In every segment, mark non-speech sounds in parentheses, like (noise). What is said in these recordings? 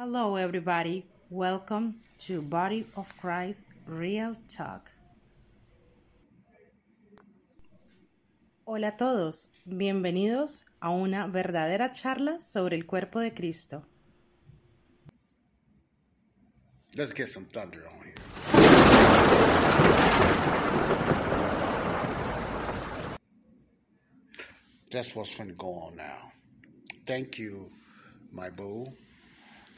Hello, everybody. Welcome to Body of Christ Real Talk. Hola a todos, bienvenidos a una verdadera charla sobre el cuerpo de Cristo. Let's get some thunder on here. That's what's going to go on now. Thank you, my boo.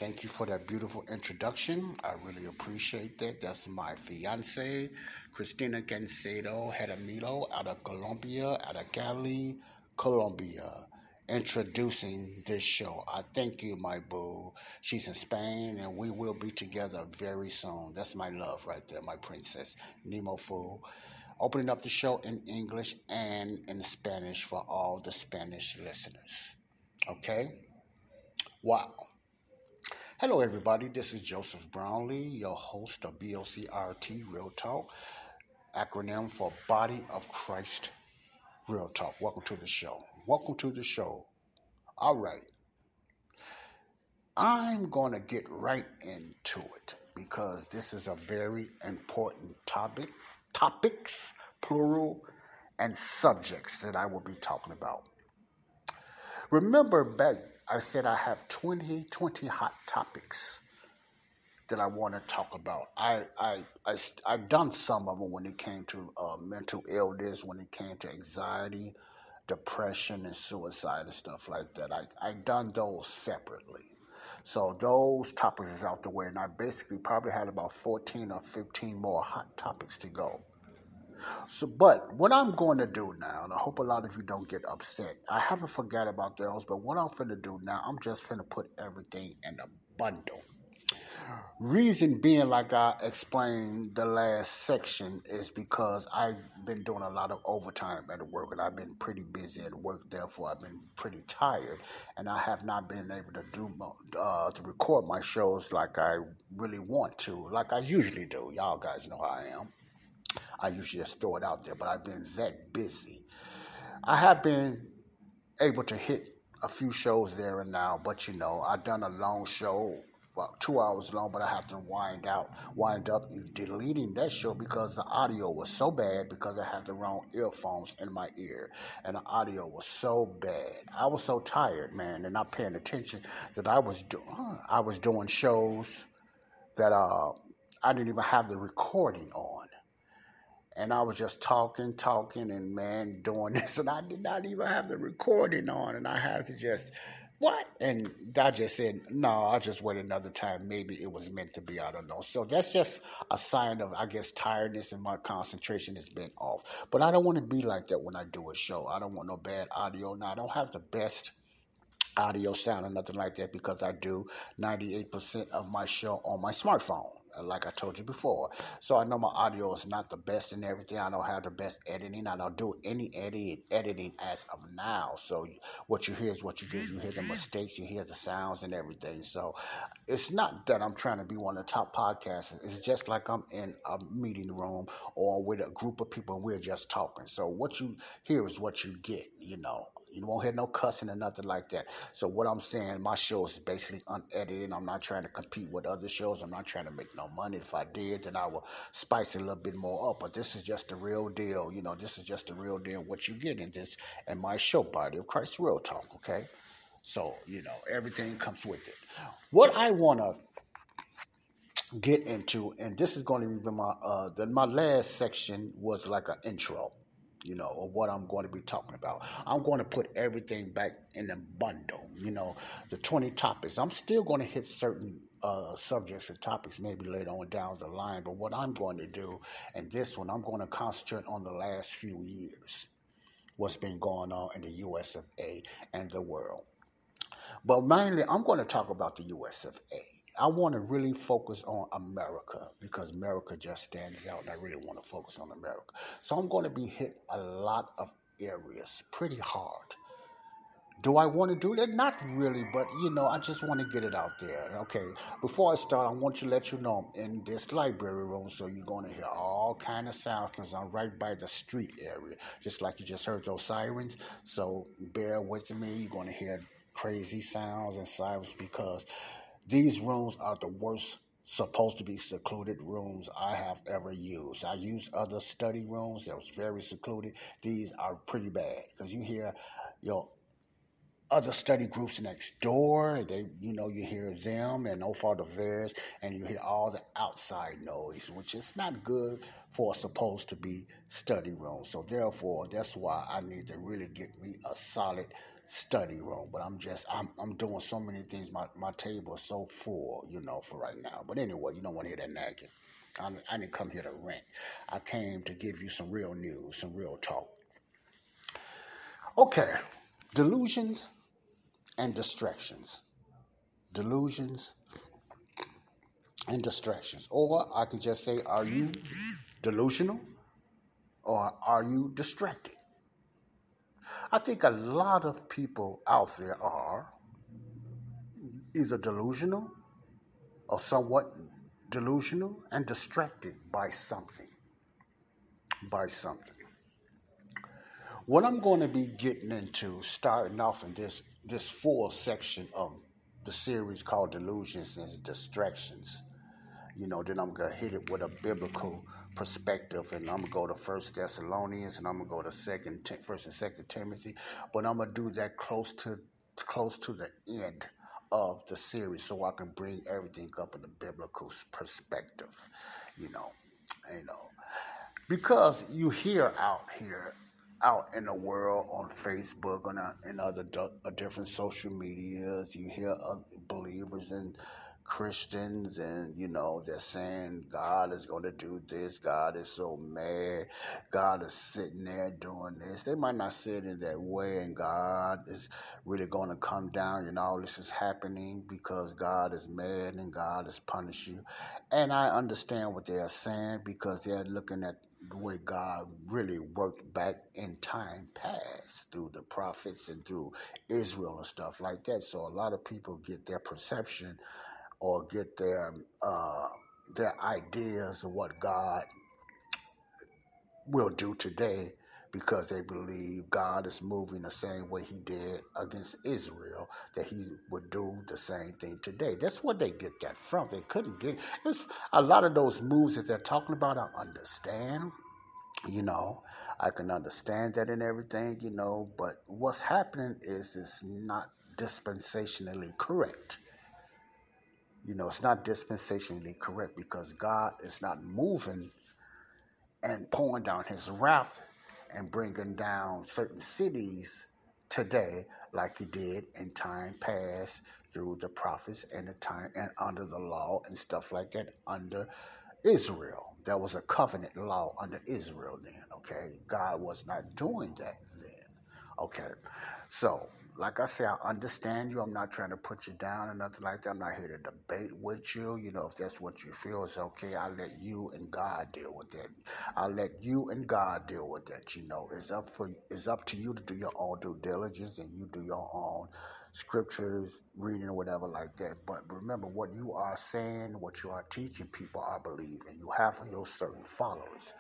Thank you for that beautiful introduction. I really appreciate that. That's my fiance, Christina Gancedo Hedamilo out of Colombia, out of Cali, Colombia, introducing this show. I thank you, my boo. She's in Spain, and we will be together very soon. That's my love right there, my princess, Nemo Fu. Opening up the show in English and in Spanish for all the Spanish listeners. Okay? Wow. Hello, everybody. This is Joseph Brownlee, your host of BOCRT Real Talk, acronym for Body of Christ Real Talk. Welcome to the show. Welcome to the show. All right. I'm going to get right into it because this is a very important topic, topics, plural, and subjects that I will be talking about. Remember back I said I have 20, 20 hot topics that I want to talk about. I, I, I, I've done some of them when it came to uh, mental illness, when it came to anxiety, depression, and suicide and stuff like that. I, I done those separately. So those topics is out the way, and I basically probably had about 14 or 15 more hot topics to go. So, but what I'm going to do now, and I hope a lot of you don't get upset. I haven't forgot about those, but what I'm going to do now, I'm just going to put everything in a bundle. Reason being, like I explained the last section, is because I've been doing a lot of overtime at work and I've been pretty busy at work. Therefore, I've been pretty tired and I have not been able to do uh, to record my shows like I really want to, like I usually do. Y'all guys know how I am. I usually just throw it out there, but I've been that busy. I have been able to hit a few shows there and now, but you know, I've done a long show, well, two hours long, but I have to wind out, wind up deleting that show because the audio was so bad because I had the wrong earphones in my ear, and the audio was so bad. I was so tired, man, and not paying attention that I was doing. I was doing shows that uh, I didn't even have the recording on and I was just talking, talking, and man, doing (laughs) this, and I did not even have the recording on, and I had to just what? And I just said, no, I'll just wait another time. Maybe it was meant to be. I don't know. So that's just a sign of, I guess, tiredness and my concentration has been off. But I don't want to be like that when I do a show. I don't want no bad audio. Now, I don't have the best audio sound or nothing like that because I do 98% of my show on my smartphone Uh, like I told you before. So I know my audio is not the best and everything. I don't have the best editing. I don't do any edit, editing as of now. So what you hear is what you get. You hear the mistakes, you hear the sounds and everything. So it's not that I'm trying to be one of the top podcasters. It's just like I'm in a meeting room or with a group of people and we're just talking. So what you hear is what you get, you know. You won't hear no cussing or nothing like that. So what I'm saying, my show is basically unedited. I'm not trying to compete with other shows. I'm not trying to make no money. If I did, then I will spice it a little bit more up. But this is just the real deal. You know, this is just the real deal. What you get in this and my show, Body of Christ Real Talk. Okay. So you know, everything comes with it. What I wanna get into, and this is going to be my uh, the, my last section was like an intro you know, or what I'm going to be talking about. I'm going to put everything back in a bundle, you know, the 20 topics. I'm still going to hit certain uh, subjects and topics maybe later on down the line, but what I'm going to do, and this one, I'm going to concentrate on the last few years, what's been going on in the US of A and the world. But mainly, I'm going to talk about the US of A. I want to really focus on America because America just stands out, and I really want to focus on America. So I'm going to be hit a lot of areas pretty hard. Do I want to do that? Not really, but you know, I just want to get it out there. Okay, before I start, I want to let you know I'm in this library room, so you're going to hear all kind of sounds because I'm right by the street area, just like you just heard those sirens. So bear with me. You're going to hear crazy sounds and sirens because these rooms are the worst supposed to be secluded rooms I have ever used. I used other study rooms that was very secluded. These are pretty bad because you hear your other study groups next door. They, you know, you hear them and no fault of theirs, and you hear all the outside noise, which is not good for a supposed to be study room. So therefore, that's why I need to really get me a solid study room. But I'm just, I'm, I'm doing so many things. My, my table is so full, you know, for right now. But anyway, you don't want to hear that nagging. I, I didn't come here to rent. I came to give you some real news, some real talk. Okay, delusions and distractions. Delusions and distractions. Or I could just say, are you delusional or are you distracted? I think a lot of people out there are either delusional or somewhat delusional and distracted by something. By something. What I'm going to be getting into, starting off in this this full section of the series called Delusions and Distractions. You know, then I'm gonna hit it with a biblical perspective, and I'm gonna go to First Thessalonians, and I'm gonna go to Second, First and Second Timothy, but I'm gonna do that close to close to the end of the series, so I can bring everything up in the biblical perspective. You know, you know, because you hear out here out in the world on Facebook and, uh, other uh, different social medias. You hear other believers and Christians, and you know, they're saying God is going to do this. God is so mad. God is sitting there doing this. They might not say it in that way, and God is really going to come down, and all this is happening because God is mad and God is punishing you. And I understand what they are saying because they're looking at the way God really worked back in time past through the prophets and through Israel and stuff like that. So a lot of people get their perception or get their uh, their ideas of what God will do today because they believe God is moving the same way he did against Israel, that he would do the same thing today. That's what they get that from. They couldn't get it's a lot of those moves that they're talking about, I understand. You know, I can understand that and everything, you know, but what's happening is it's not dispensationally correct. You know, it's not dispensationally correct because God is not moving and pouring down his wrath and bringing down certain cities today like he did in time past through the prophets and the time and under the law and stuff like that under Israel. There was a covenant law under Israel then, okay? God was not doing that then. Okay. So like I say, I understand you. I'm not trying to put you down or nothing like that. I'm not here to debate with you. You know, if that's what you feel is okay, I'll let you and God deal with that. I'll let you and God deal with that. You know, it's up for it's up to you to do your own due diligence and you do your own scriptures, reading or whatever like that. But remember, what you are saying, what you are teaching, people are believing. You have your certain followers.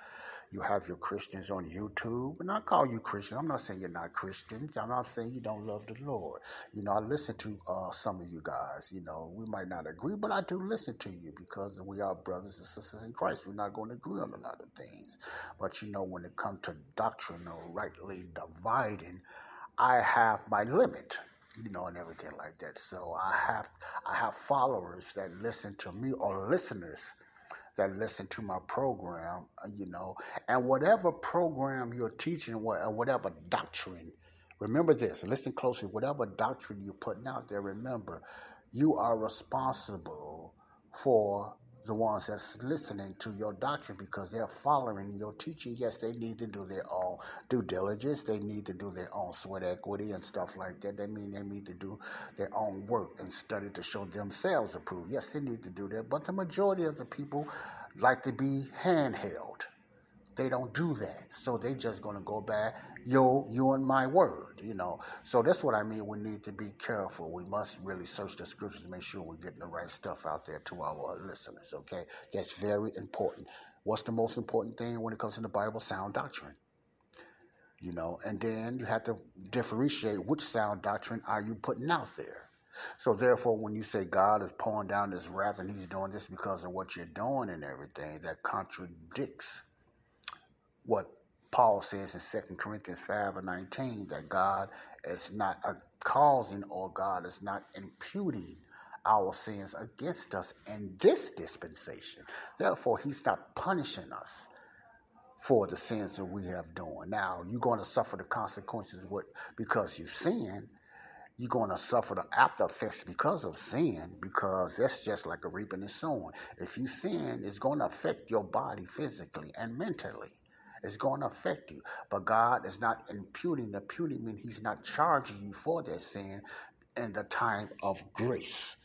You have your Christians on YouTube, and I call you Christian. I'm not saying you're not Christians. I'm not saying you don't love the Lord. You know, I listen to uh, some of you guys. You know, we might not agree, but I do listen to you because we are brothers and sisters in Christ. We're not going to agree on a lot of things. But you know, when it comes to doctrinal rightly dividing, I have my limit you know, and everything like that. So I have I have followers that listen to me or listeners that listen to my program, uh, you know, and whatever program you're teaching, or whatever doctrine, remember this, listen closely, whatever doctrine you're putting out there, remember, you are responsible for the ones that's listening to your doctrine because they're following your teaching. Yes, they need to do their own due diligence. They need to do their own sweat equity and stuff like that. That mean they need to do their own work and study to show themselves approved. Yes, they need to do that. But the majority of the people like to be handheld. They don't do that. So they just gonna go back, yo, you and my word, you know. So that's what I mean. We need to be careful. We must really search the scriptures, make sure we're getting the right stuff out there to our listeners, okay? That's very important. What's the most important thing when it comes to the Bible? Sound doctrine. You know, and then you have to differentiate which sound doctrine are you putting out there. So therefore, when you say God is pouring down this wrath and He's doing this because of what you're doing and everything, that contradicts what Paul says in 2 Corinthians 5 and 19 that God is not causing or God is not imputing our sins against us in this dispensation. Therefore, He's not punishing us for the sins that we have done. Now, you're going to suffer the consequences what because you sin. You're going to suffer the after effects because of sin, because that's just like a reaping and sowing. If you sin, it's going to affect your body physically and mentally. It's going to affect you. But God is not imputing. Imputing means He's not charging you for that sin in the time of grace.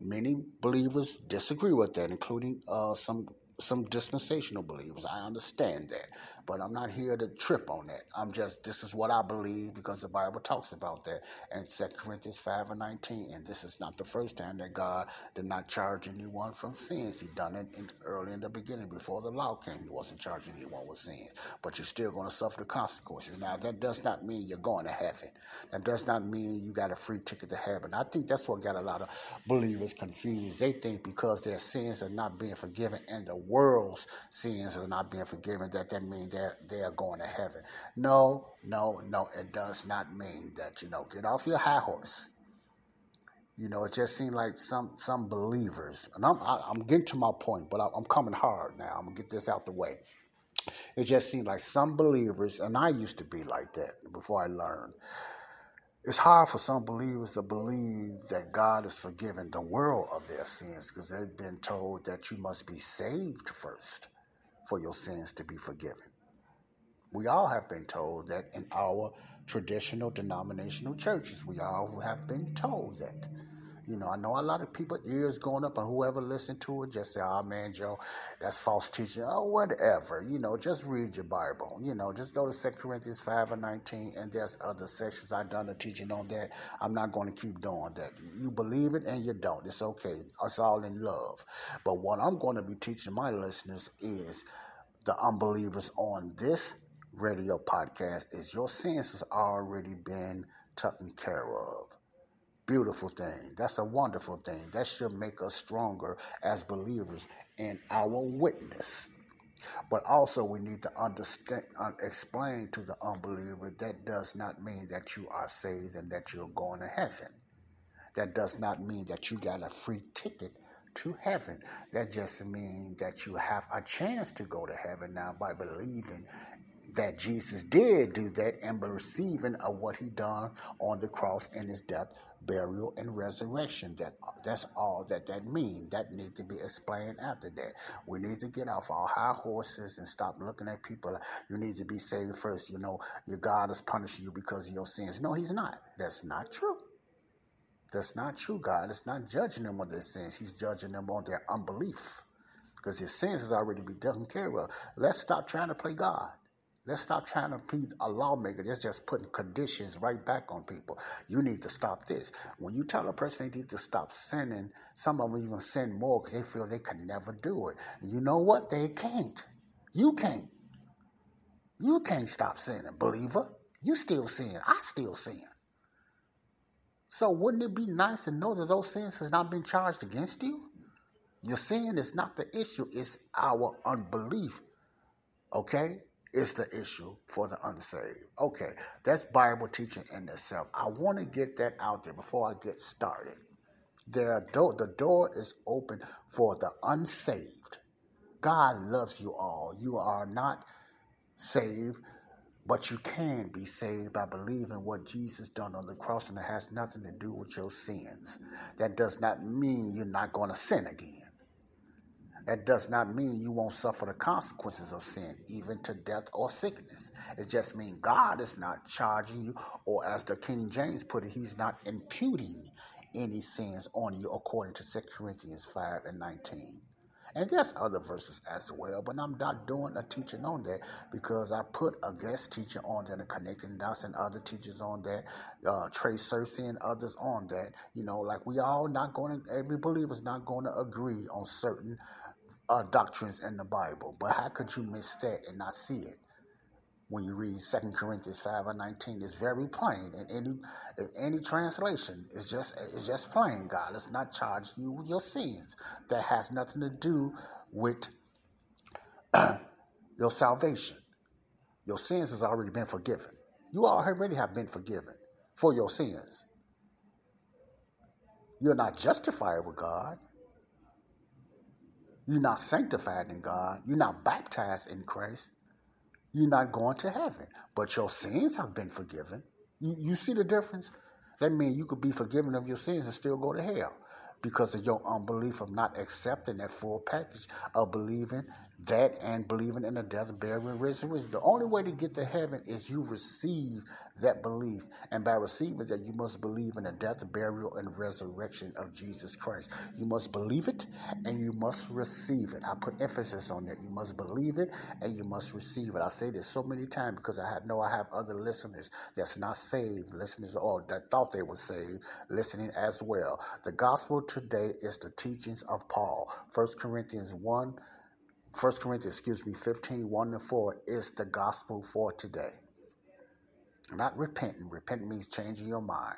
Many believers disagree with that, including uh, some some dispensational believers. I understand that. But I'm not here to trip on that. I'm just, this is what I believe because the Bible talks about that in 2 Corinthians 5 and 19. And this is not the first time that God did not charge anyone from sins. He done it in, early in the beginning before the law came. He wasn't charging anyone with sins. But you're still going to suffer the consequences. Now, that does not mean you're going to heaven. That does not mean you got a free ticket to heaven. I think that's what got a lot of believers confused. They think because their sins are not being forgiven and the world's sins are not being forgiven, that that means they're, they're going to heaven. No, no, no, it does not mean that, you know, get off your high horse. You know, it just seemed like some some believers, and I'm I, am i am getting to my point, but I, I'm coming hard now. I'm gonna get this out the way. It just seemed like some believers, and I used to be like that before I learned. It's hard for some believers to believe that God has forgiven the world of their sins because they've been told that you must be saved first for your sins to be forgiven. We all have been told that in our traditional denominational churches. We all have been told that. You know, I know a lot of people ears going up, and whoever listened to it just say, "Oh man, Joe, that's false teaching." Oh, whatever. You know, just read your Bible. You know, just go to Second Corinthians five and nineteen, and there's other sections I've done a teaching on that. I'm not going to keep doing that. You believe it and you don't. It's okay. It's all in love. But what I'm going to be teaching my listeners is the unbelievers on this radio podcast is your sins has already been taken care of. Beautiful thing. That's a wonderful thing. That should make us stronger as believers in our witness. But also, we need to understand, uh, explain to the unbeliever that does not mean that you are saved and that you're going to heaven. That does not mean that you got a free ticket to heaven. That just means that you have a chance to go to heaven now by believing that Jesus did do that and receiving of what he done on the cross in his death, burial, and resurrection. That that's all that that mean. That need to be explained after that. We need to get off our high horses and stop looking at people you need to be saved first. You know, your God is punishing you because of your sins. No, he's not. That's not true. That's not true. God is not judging them on their sins. He's judging them on their unbelief because his sins has already been taken care of. Let's stop trying to play God. Let's stop trying to be a lawmaker that's just putting conditions right back on people. You need to stop this. When you tell a person they need to stop sinning, some of them even sin more because they feel they can never do it. And you know what? They can't. You can't. You can't stop sinning, believer. You still sin. I still sin. So wouldn't it be nice to know that those sins has not been charged against you? Your sin is not the issue, it's our unbelief. Okay? Is the issue for the unsaved. Okay, that's Bible teaching in itself. I want to get that out there before I get started. There, do- the door is open for the unsaved. God loves you all. You are not saved, but you can be saved by believing what Jesus done on the cross, and it has nothing to do with your sins. That does not mean you're not going to sin again. That does not mean you won't suffer the consequences of sin, even to death or sickness. It just means God is not charging you, or as the King James put it, He's not imputing any sins on you, according to 2 Corinthians 5 and 19. And there's other verses as well, but I'm not doing a teaching on that because I put a guest teacher on there, and connecting dots and other teachers on that, uh, Trey Cersei and others on that. You know, like we all not going to, every believer is not going to agree on certain uh, doctrines in the Bible. But how could you miss that and not see it? when you read Second Corinthians 5 and 19 it's very plain in any any translation it's just it's just plain God. Does not charge you with your sins. That has nothing to do with (clears throat) your salvation. Your sins has already been forgiven. You already have been forgiven for your sins. You're not justified with God you're not sanctified in God you're not baptized in Christ you're not going to heaven. But your sins have been forgiven. You, you see the difference? That means you could be forgiven of your sins and still go to hell because of your unbelief of not accepting that full package of believing that and believing in the death, burial, and resurrection. The only way to get to heaven is you receive that belief. And by receiving that, you must believe in the death, burial, and resurrection of Jesus Christ. You must believe it and you must receive it. I put emphasis on that. You must believe it and you must receive it. I say this so many times because I know I have other listeners that's not saved, listeners or that thought they were saved, listening as well. The gospel today is the teachings of Paul. 1 Corinthians 1 1 Corinthians, excuse me, 15, 1 to 4 is the gospel for today. Not repenting. Repenting means changing your mind.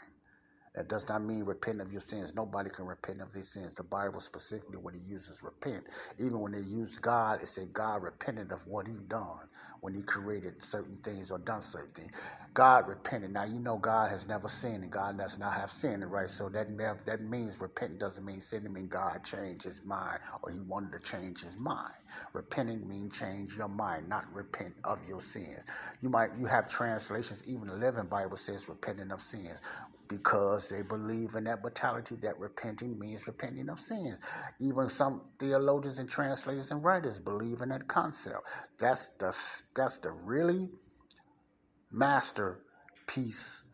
That does not mean repent of your sins. Nobody can repent of their sins. The Bible specifically, when he uses repent, even when they use God, it said God repented of what he done when he created certain things or done certain things. God repented. Now you know God has never sinned and God does not have sin, right? So that that means repent doesn't mean sin. It means God changed his mind or he wanted to change his mind. Repenting means change your mind, not repent of your sins. You might you have translations, even the Living Bible says repenting of sins because they believe in that mentality that repenting means repenting of sins. Even some theologians and translators and writers believe in that concept. That's the that's the really masterpiece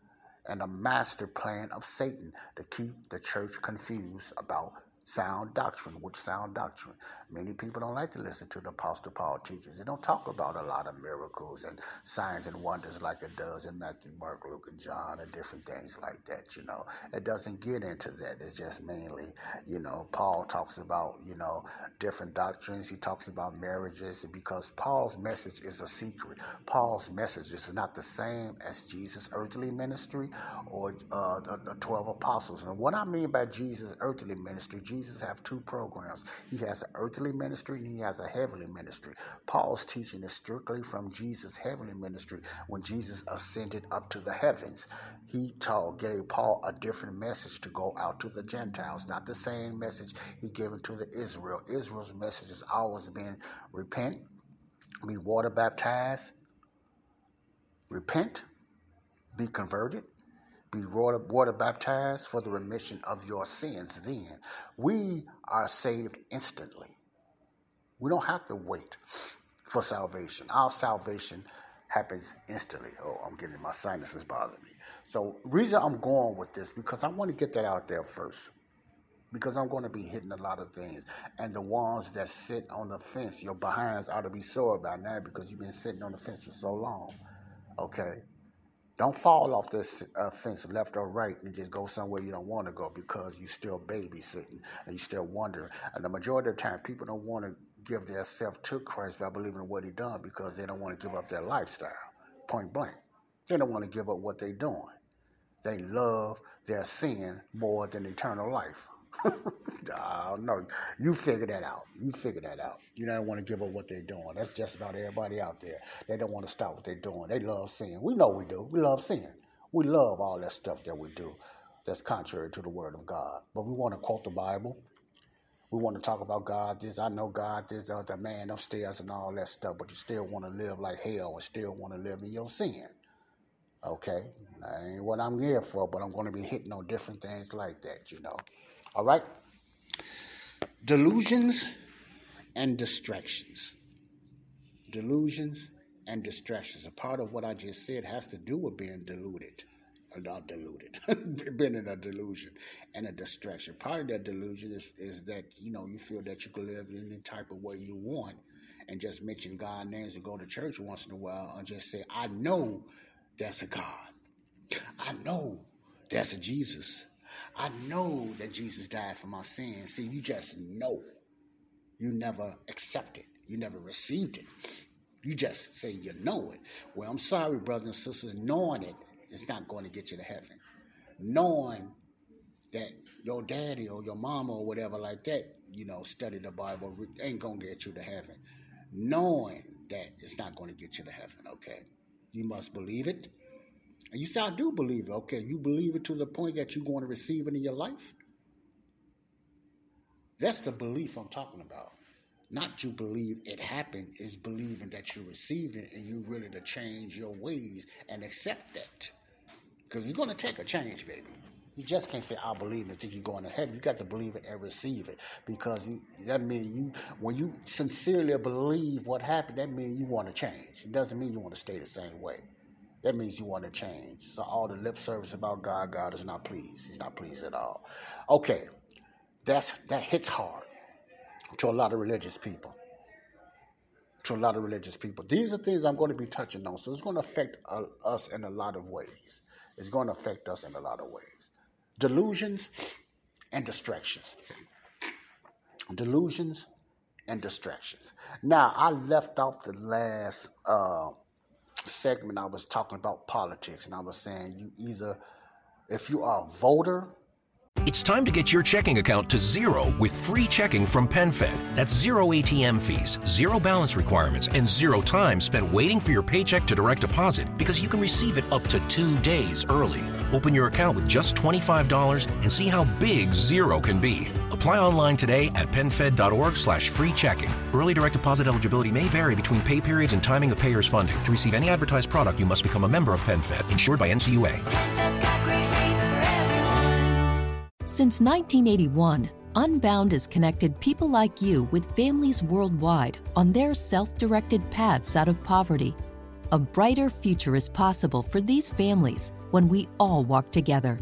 and a master plan of Satan to keep the church confused about sound doctrine. Which sound doctrine? Many people don't like to listen to the Apostle Paul teachers. They don't talk about a lot of miracles and signs and wonders like it does in Matthew, Mark, Luke, and John, and different things like that. You know, it doesn't get into that. It's just mainly, you know, Paul talks about, you know, different doctrines. He talks about marriages because Paul's message is a secret. Paul's message is not the same as Jesus' earthly ministry or uh, the, the 12 apostles. And what I mean by Jesus' earthly ministry, Jesus Jesus have two programs. He has an earthly ministry and he has a heavenly ministry. Paul's teaching is strictly from Jesus' heavenly ministry when Jesus ascended up to the heavens. He taught, gave Paul a different message to go out to the Gentiles, not the same message he gave to the Israel. Israel's message has always been repent, be water baptized, repent, be converted, be water, water baptized for the remission of your sins, then we are saved instantly. We don't have to wait for salvation. Our salvation happens instantly. Oh, I'm getting my sinuses bothering me. So, reason I'm going with this because I want to get that out there first. Because I'm going to be hitting a lot of things. And the ones that sit on the fence, your behinds ought to be sore by now because you've been sitting on the fence for so long. Okay? Don't fall off this uh, fence left or right and just go somewhere you don't want to go because you're still babysitting and you still wondering. And the majority of the time, people don't want to give their self to Christ by believing in what He done because they don't want to give up their lifestyle. Point blank, they don't want to give up what they're doing. They love their sin more than eternal life. (laughs) oh, no, you figure that out. You figure that out. You don't want to give up what they're doing. That's just about everybody out there. They don't want to stop what they're doing. They love sin. We know we do. We love sin. We love all that stuff that we do that's contrary to the Word of God. But we want to quote the Bible. We want to talk about God, this, I know God, this, other man upstairs, and all that stuff, but you still want to live like hell and still want to live in your sin. Okay? That ain't what I'm here for, but I'm going to be hitting on different things like that, you know. All right? Delusions and distractions. Delusions and distractions. A part of what I just said has to do with being deluded. Or not deluded, (laughs) being in a delusion and a distraction. Part of that delusion is, is that, you know, you feel that you can live in any type of way you want and just mention God names and go to church once in a while and just say, I know that's a God. I know that's a Jesus. I know that Jesus died for my sins. See, you just know. You never accept it. You never received it. You just say you know it. Well, I'm sorry, brothers and sisters. Knowing it is not going to get you to heaven. Knowing that your daddy or your mama or whatever like that, you know, study the Bible ain't going to get you to heaven. Knowing that it's not going to get you to heaven, okay? You must believe it you say, I do believe it. Okay, you believe it to the point that you're going to receive it in your life? That's the belief I'm talking about. Not you believe it happened, is believing that you received it and you really to change your ways and accept that. Because it's going to take a change, baby. You just can't say, I believe it, think you're going to heaven. You got to believe it and receive it. Because that means you, when you sincerely believe what happened, that means you want to change. It doesn't mean you want to stay the same way that means you want to change. So all the lip service about God, God is not pleased. He's not pleased at all. Okay, that's that hits hard to a lot of religious people. To a lot of religious people. These are things I'm going to be touching on. So it's going to affect uh, us in a lot of ways. It's going to affect us in a lot of ways. Delusions and distractions. Delusions and distractions. Now, I left off the last uh, segment, I was talking about politics, and I was saying you either, if you are a voter, it's time to get your checking account to zero with free checking from PenFed. That's zero ATM fees, zero balance requirements, and zero time spent waiting for your paycheck to direct deposit because you can receive it up to two days early. Open your account with just $25 and see how big zero can be. Apply online today at PenFed.org slash free checking. Early direct deposit eligibility may vary between pay periods and timing of payer's funding. To receive any advertised product, you must become a member of PenFed, insured by NCUA. Since 1981, Unbound has connected people like you with families worldwide on their self directed paths out of poverty. A brighter future is possible for these families when we all walk together.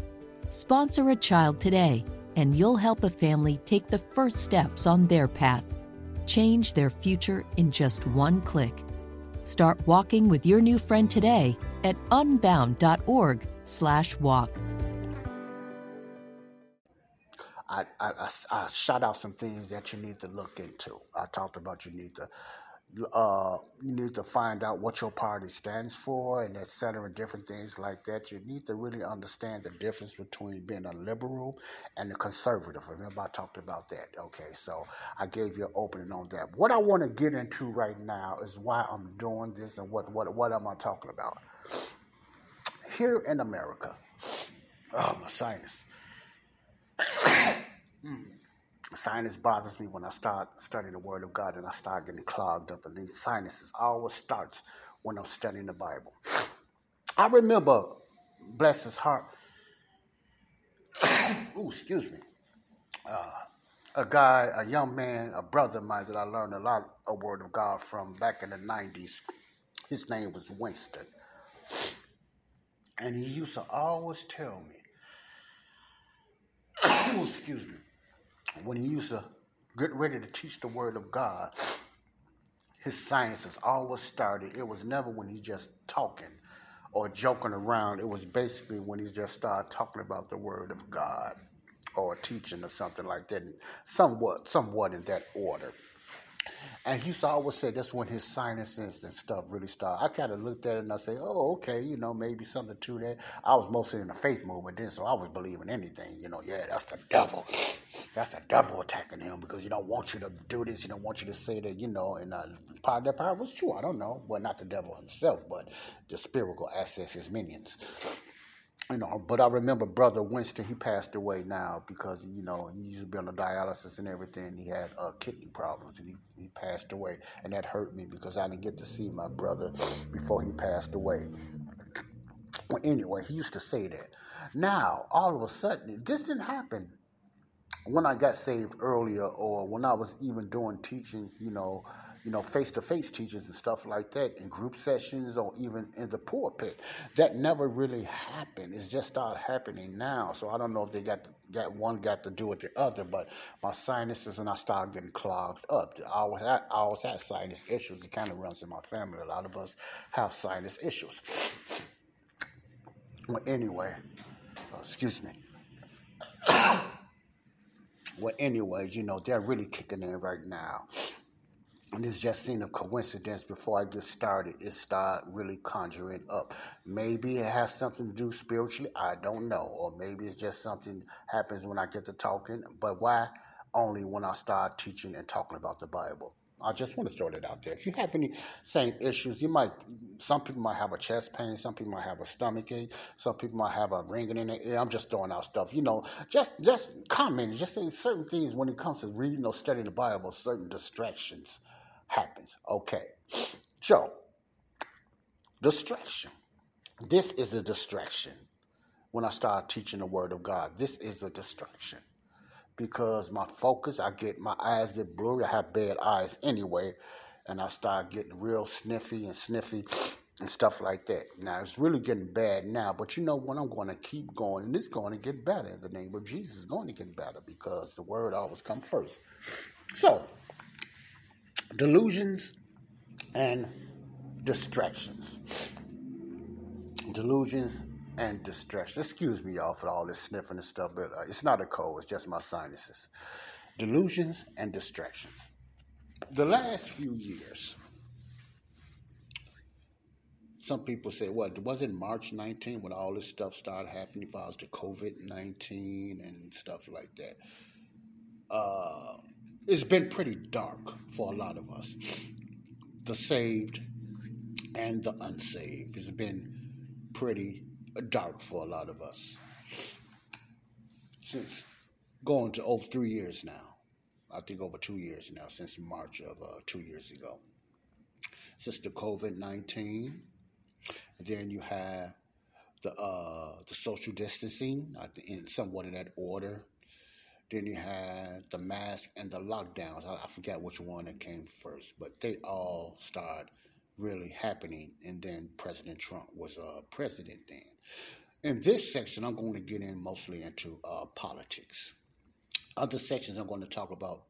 Sponsor a child today and you'll help a family take the first steps on their path. Change their future in just one click. Start walking with your new friend today at unbound.org/walk. I, I, I, shot out some things that you need to look into. I talked about you need to uh, you need to find out what your party stands for and et cetera, and different things like that. You need to really understand the difference between being a liberal and a conservative. Remember, I talked about that. Okay, so I gave you an opening on that. What I want to get into right now is why I'm doing this and what, what, what am I talking about? Here in America, oh, my sinus. (coughs) mm sinus bothers me when I start studying the Word of God and I start getting clogged up. And these sinuses always starts when I'm studying the Bible. I remember, bless his heart, (coughs) ooh, excuse me, uh, a guy, a young man, a brother of mine that I learned a lot of Word of God from back in the 90s. His name was Winston. And he used to always tell me, (coughs) excuse me, when he used to get ready to teach the word of God, his sciences always started. It was never when he just talking or joking around. It was basically when he just started talking about the word of God or teaching or something like that. Somewhat, somewhat in that order. And he used to always say that's when his sinuses and stuff really start. I kind of looked at it and I say, oh, okay, you know, maybe something to that. I was mostly in the faith movement then, so I was believing anything. You know, yeah, that's the devil. That's the devil attacking him because he don't want you to do this. He don't want you to say that, you know, and uh, part of that power was true. I don't know. Well, not the devil himself, but the spiritual access his minions you know, but I remember Brother Winston, he passed away now because, you know, he used to be on the dialysis and everything. He had uh, kidney problems and he, he passed away. And that hurt me because I didn't get to see my brother before he passed away. Well, anyway, he used to say that. Now, all of a sudden, this didn't happen when I got saved earlier, or when I was even doing teaching, you know, you know, face to face teachers and stuff like that in group sessions or even in the pulpit. That never really happened. It's just started happening now. So I don't know if they got got one got to do with the other, but my sinuses and I started getting clogged up. I always had, I always had sinus issues. It kind of runs in my family. A lot of us have sinus issues. well, anyway, uh, excuse me. (coughs) well, anyways, you know, they're really kicking in right now and it's just seen a coincidence before I get started, it start really conjuring up. Maybe it has something to do spiritually, I don't know. Or maybe it's just something happens when I get to talking. But why? Only when I start teaching and talking about the Bible. I just want to throw that out there. If you have any same issues, you might. Some people might have a chest pain. Some people might have a stomach ache. Some people might have a ringing in the ear. I'm just throwing out stuff. You know, just just comment. Just say certain things when it comes to reading or studying the Bible. Certain distractions happens. Okay. So, distraction. This is a distraction. When I start teaching the Word of God, this is a distraction because my focus, I get my eyes get blurry. I have bad eyes anyway, and I start getting real sniffy and sniffy and stuff like that. Now it's really getting bad now, but you know what? I'm going to keep going, and it's going to get better. In the name of Jesus, it's going to get better because the Word always comes first. So delusions and distractions. Delusions and distractions. Excuse me, y'all, for all this sniffing and stuff, but uh, it's not a cold, it's just my sinuses. Delusions and distractions. The last few years, some people say, what, was it March 19 when all this stuff started happening, as was the COVID 19 and stuff like that? Uh, it's been pretty dark for a lot of us. The saved and the unsaved. It's been pretty dark for a lot of us. Since going to over three years now. I think over two years now, since March of uh, two years ago. Since the COVID 19. Then you have the uh, the social distancing, in somewhat in that order. Then you had the mask and the lockdowns. I, I forget which one that came first, but they all started really happening. And then President Trump was uh, president then. In this section, I'm going to get in mostly into uh, politics. Other sections, I'm going to talk about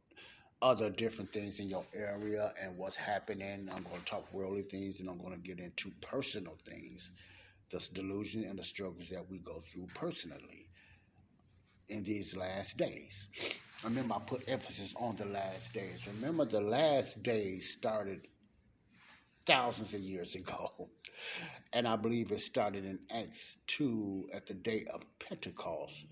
other different things in your area and what's happening. I'm going to talk worldly things and I'm going to get into personal things, the delusion and the struggles that we go through personally in these last days. Remember, I put emphasis on the last days. Remember, the last days started thousands of years ago. (laughs) And I believe it started in Acts 2 at the day of Pentecost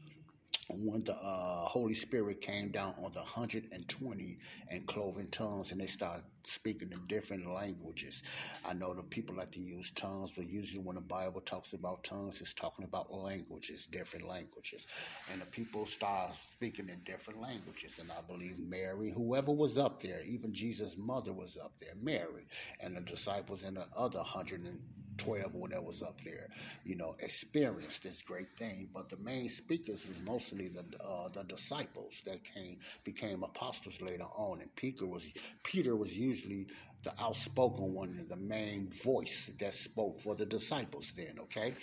when the uh, Holy Spirit came down on the 120 and cloven tongues and they started speaking in different languages. I know the people like to use tongues, but usually when the Bible talks about tongues, it's talking about languages, different languages. And the people start speaking in different languages. And I believe Mary, whoever was up there, even Jesus' mother was up there, Mary, and the disciples and the other 100 and 12 when that was up there, you know, experienced this great thing. But the main speakers was mostly the uh, the disciples that came became apostles later on. And Peter was Peter was usually the outspoken one the main voice that spoke for the disciples then, okay?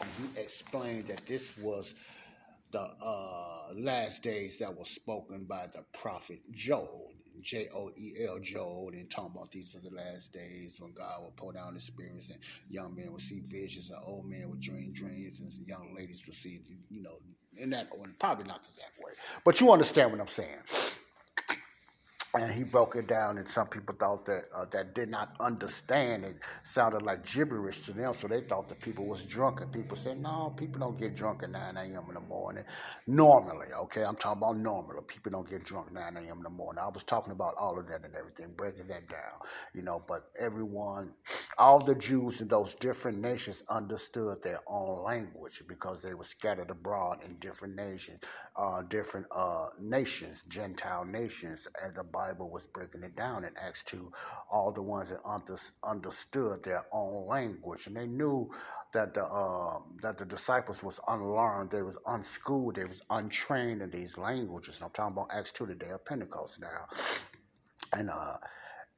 And he explained that this was the uh, last days that was spoken by the prophet Joel. J O E L, Joel, and talking about these are the last days when God will pour down the spirits and young men will see visions and old men will dream dreams and young ladies will see, you know, in that order. Probably not the exact way, but you understand what I'm saying and he broke it down, and some people thought that uh, that did not understand it sounded like gibberish to them, so they thought the people was drunk. And people said, "No, people don't get drunk at 9 a.m. in the morning. Normally, okay, I'm talking about normally. People don't get drunk 9 a.m. in the morning. I was talking about all of that and everything, breaking that down, you know. But everyone, all the Jews in those different nations understood their own language because they were scattered abroad in different nations, uh, different uh, nations, Gentile nations, and the Bible was breaking it down in Acts 2. All the ones that under, understood their own language, and they knew that the uh, that the disciples was unlearned, they was unschooled, they was untrained in these languages. And I'm talking about Acts 2, the day of Pentecost now. And uh,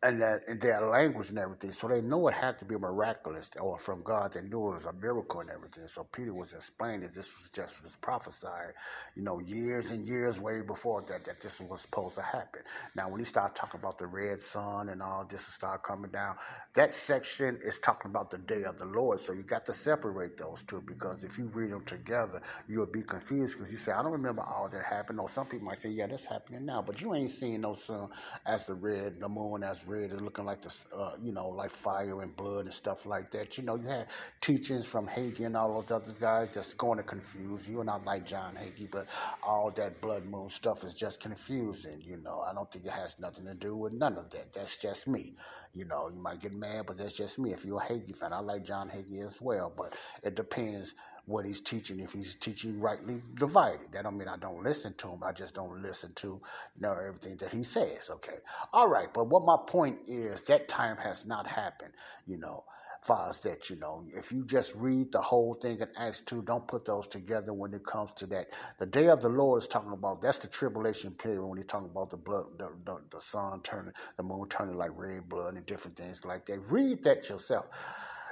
and that in their language and everything. So they know it had to be miraculous or from God. They knew it was a miracle and everything. So Peter was explaining this was just was prophesied, you know, years and years way before that that this was supposed to happen. Now when he started talking about the red sun and all this start coming down, that section is talking about the day of the Lord. So you got to separate those two because if you read them together, you'll be confused because you say, I don't remember all that happened. Or some people might say, Yeah, that's happening now, but you ain't seeing no sun as the red, the moon as red is looking like this, uh, you know, like fire and blood and stuff like that. You know, you had teachings from Hagee and all those other guys that's going to confuse you. And not like John Hagee, but all that blood moon stuff is just confusing. You know, I don't think it has nothing to do with none of that. That's just me. You know, you might get mad, but that's just me. If you're a Hagee fan, I like John Hagee as well, but it depends what he's teaching if he's teaching rightly divided. That don't mean I don't listen to him. I just don't listen to you know everything that he says. Okay. All right. But what my point is that time has not happened, you know. Far as that, you know, if you just read the whole thing in Acts 2, don't put those together when it comes to that. The day of the Lord is talking about, that's the tribulation period when he's talking about the blood, the, the, the sun turning, the moon turning like red blood and different things like that. Read that yourself,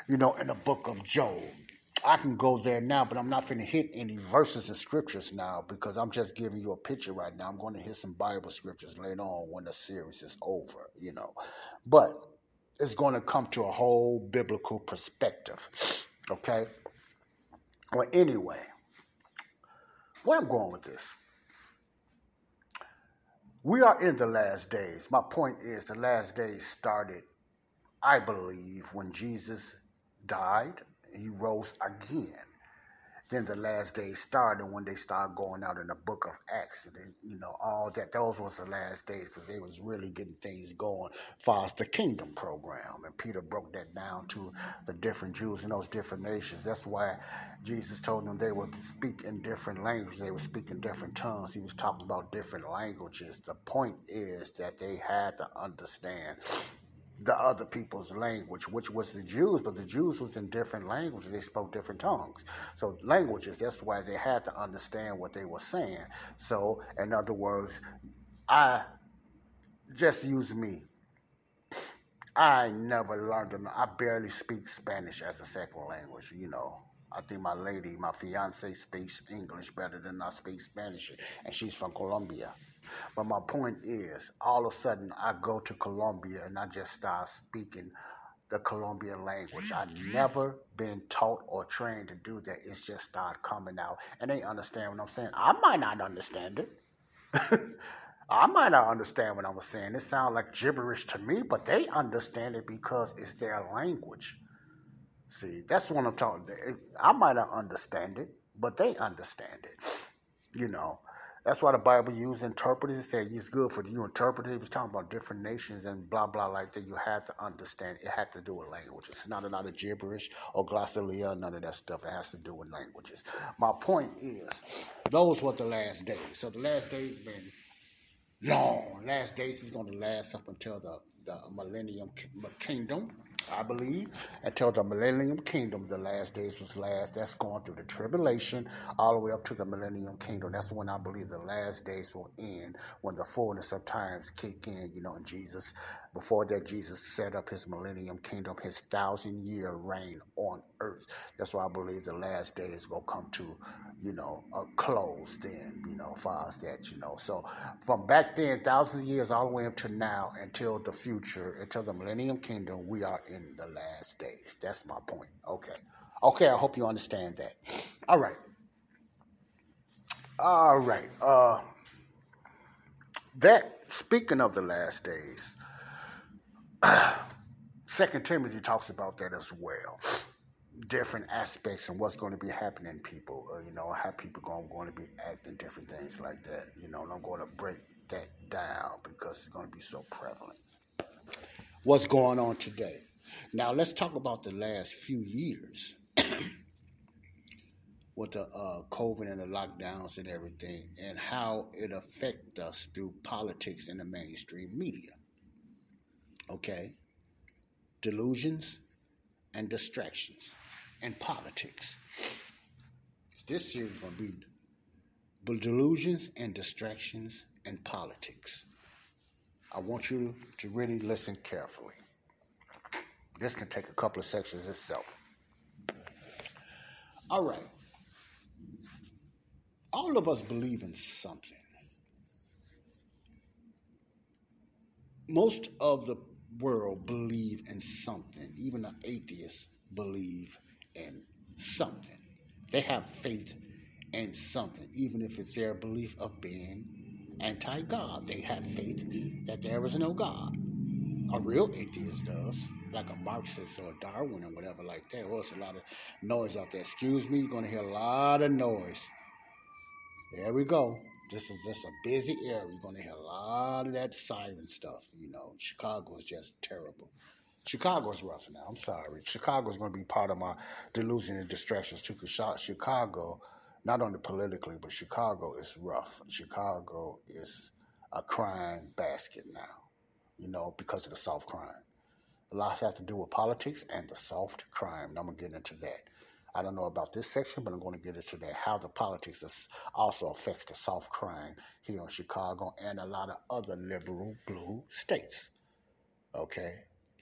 you know, in the book of Joel I can go there now, but I'm not going to hit any verses and scriptures now because I'm just giving you a picture right now. I'm going to hit some Bible scriptures later on when the series is over, you know. But it's going to come to a whole biblical perspective, (sniffs) okay? Well, anyway, where I'm going with this. We are in the last days. My point is, the last days started, I believe, when Jesus died he rose again. Then the last days started when they started going out in the book of Acts. And you know, all that. Those was the last days because they was really getting things going far as the kingdom program. And Peter broke that down to the different Jews in those different nations. That's why Jesus told them they would speak in different languages. They would speak in different tongues. He was talking about different languages. The point is that they had to understand the other people's language, which was the Jews, but the Jews was in different languages. They spoke different tongues. So languages, that's why they had to understand what they were saying. So, in other words, I just use me. I never learned, I barely speak Spanish as a second language, you know. I think my lady, my fiance speaks English better than I speak Spanish, and she's from Colombia. But my point is, all of a sudden, I go to Colombia and I just start speaking the Colombian language. I never been taught or trained to do that. It's just start coming out, and they understand what I'm saying. I might not understand it. (laughs) I might not understand what I'm saying. It sounds like gibberish to me, but they understand it because it's their language. See, that's what I'm talking. I might not understand it, but they understand it. You know, that's why the Bible used interpreters. It said it's good for you interpreters. It was talking about different nations and blah blah like that. You had to understand. It had to do with languages. It's not a lot of gibberish or glossolalia. None of that stuff. It has to do with languages. My point is, those were the last days. So the last days have been long. Last days is going to last up until the the millennium kingdom. I believe, until the millennium kingdom, the last days was last. That's going through the tribulation all the way up to the millennium kingdom. That's when I believe the last days will end, when the fullness of times kick in, you know, and Jesus, before that, Jesus set up his millennium kingdom, his thousand year reign on earth. That's why I believe the last days will come to, you know, a close then, you know, far as that, you know. So from back then, thousands of years all the way up to now until the future, until the millennium kingdom, we are in the last days. That's my point. Okay. Okay, I hope you understand that. All right. All right. Uh that speaking of the last days, (clears throat) Second Timothy talks about that as well. Different aspects and what's going to be happening people, uh, you know, how people going, going to be acting, different things like that. You know, and I'm going to break that down because it's going to be so prevalent. What's going on today? Now let's talk about the last few years. (clears throat) with the uh, COVID and the lockdowns and everything, and how it affect us through politics and the mainstream media. Okay, delusions and distractions and politics. This year is going to be delusions and distractions and politics. I want you to really listen carefully. This can take a couple of sections itself. All right. All of us believe in something. Most of the world believe in something. Even the atheists believe in something. They have faith in something, even if it's their belief of being anti God. They have faith that there is no God. A real atheist does, like a Marxist or a Darwin or whatever like that. Well, it's a lot of noise out there. Excuse me, you're going to hear a lot of noise. There we go. This is just a busy area. You're to hear a lot of that siren stuff. You know, Chicago is just terrible. Chicago's rough now. I'm sorry. Chicago's going to be part of my delusion and distractions too. Because Chicago, not only politically, but Chicago is rough. Chicago is a crime basket now. You know, because of the soft crime. A lot has to do with politics and the soft crime. And I'm gonna get into that. I don't know about this section, but I'm going to get into that. How the politics also affects the soft crime here in Chicago and a lot of other liberal blue states. Okay?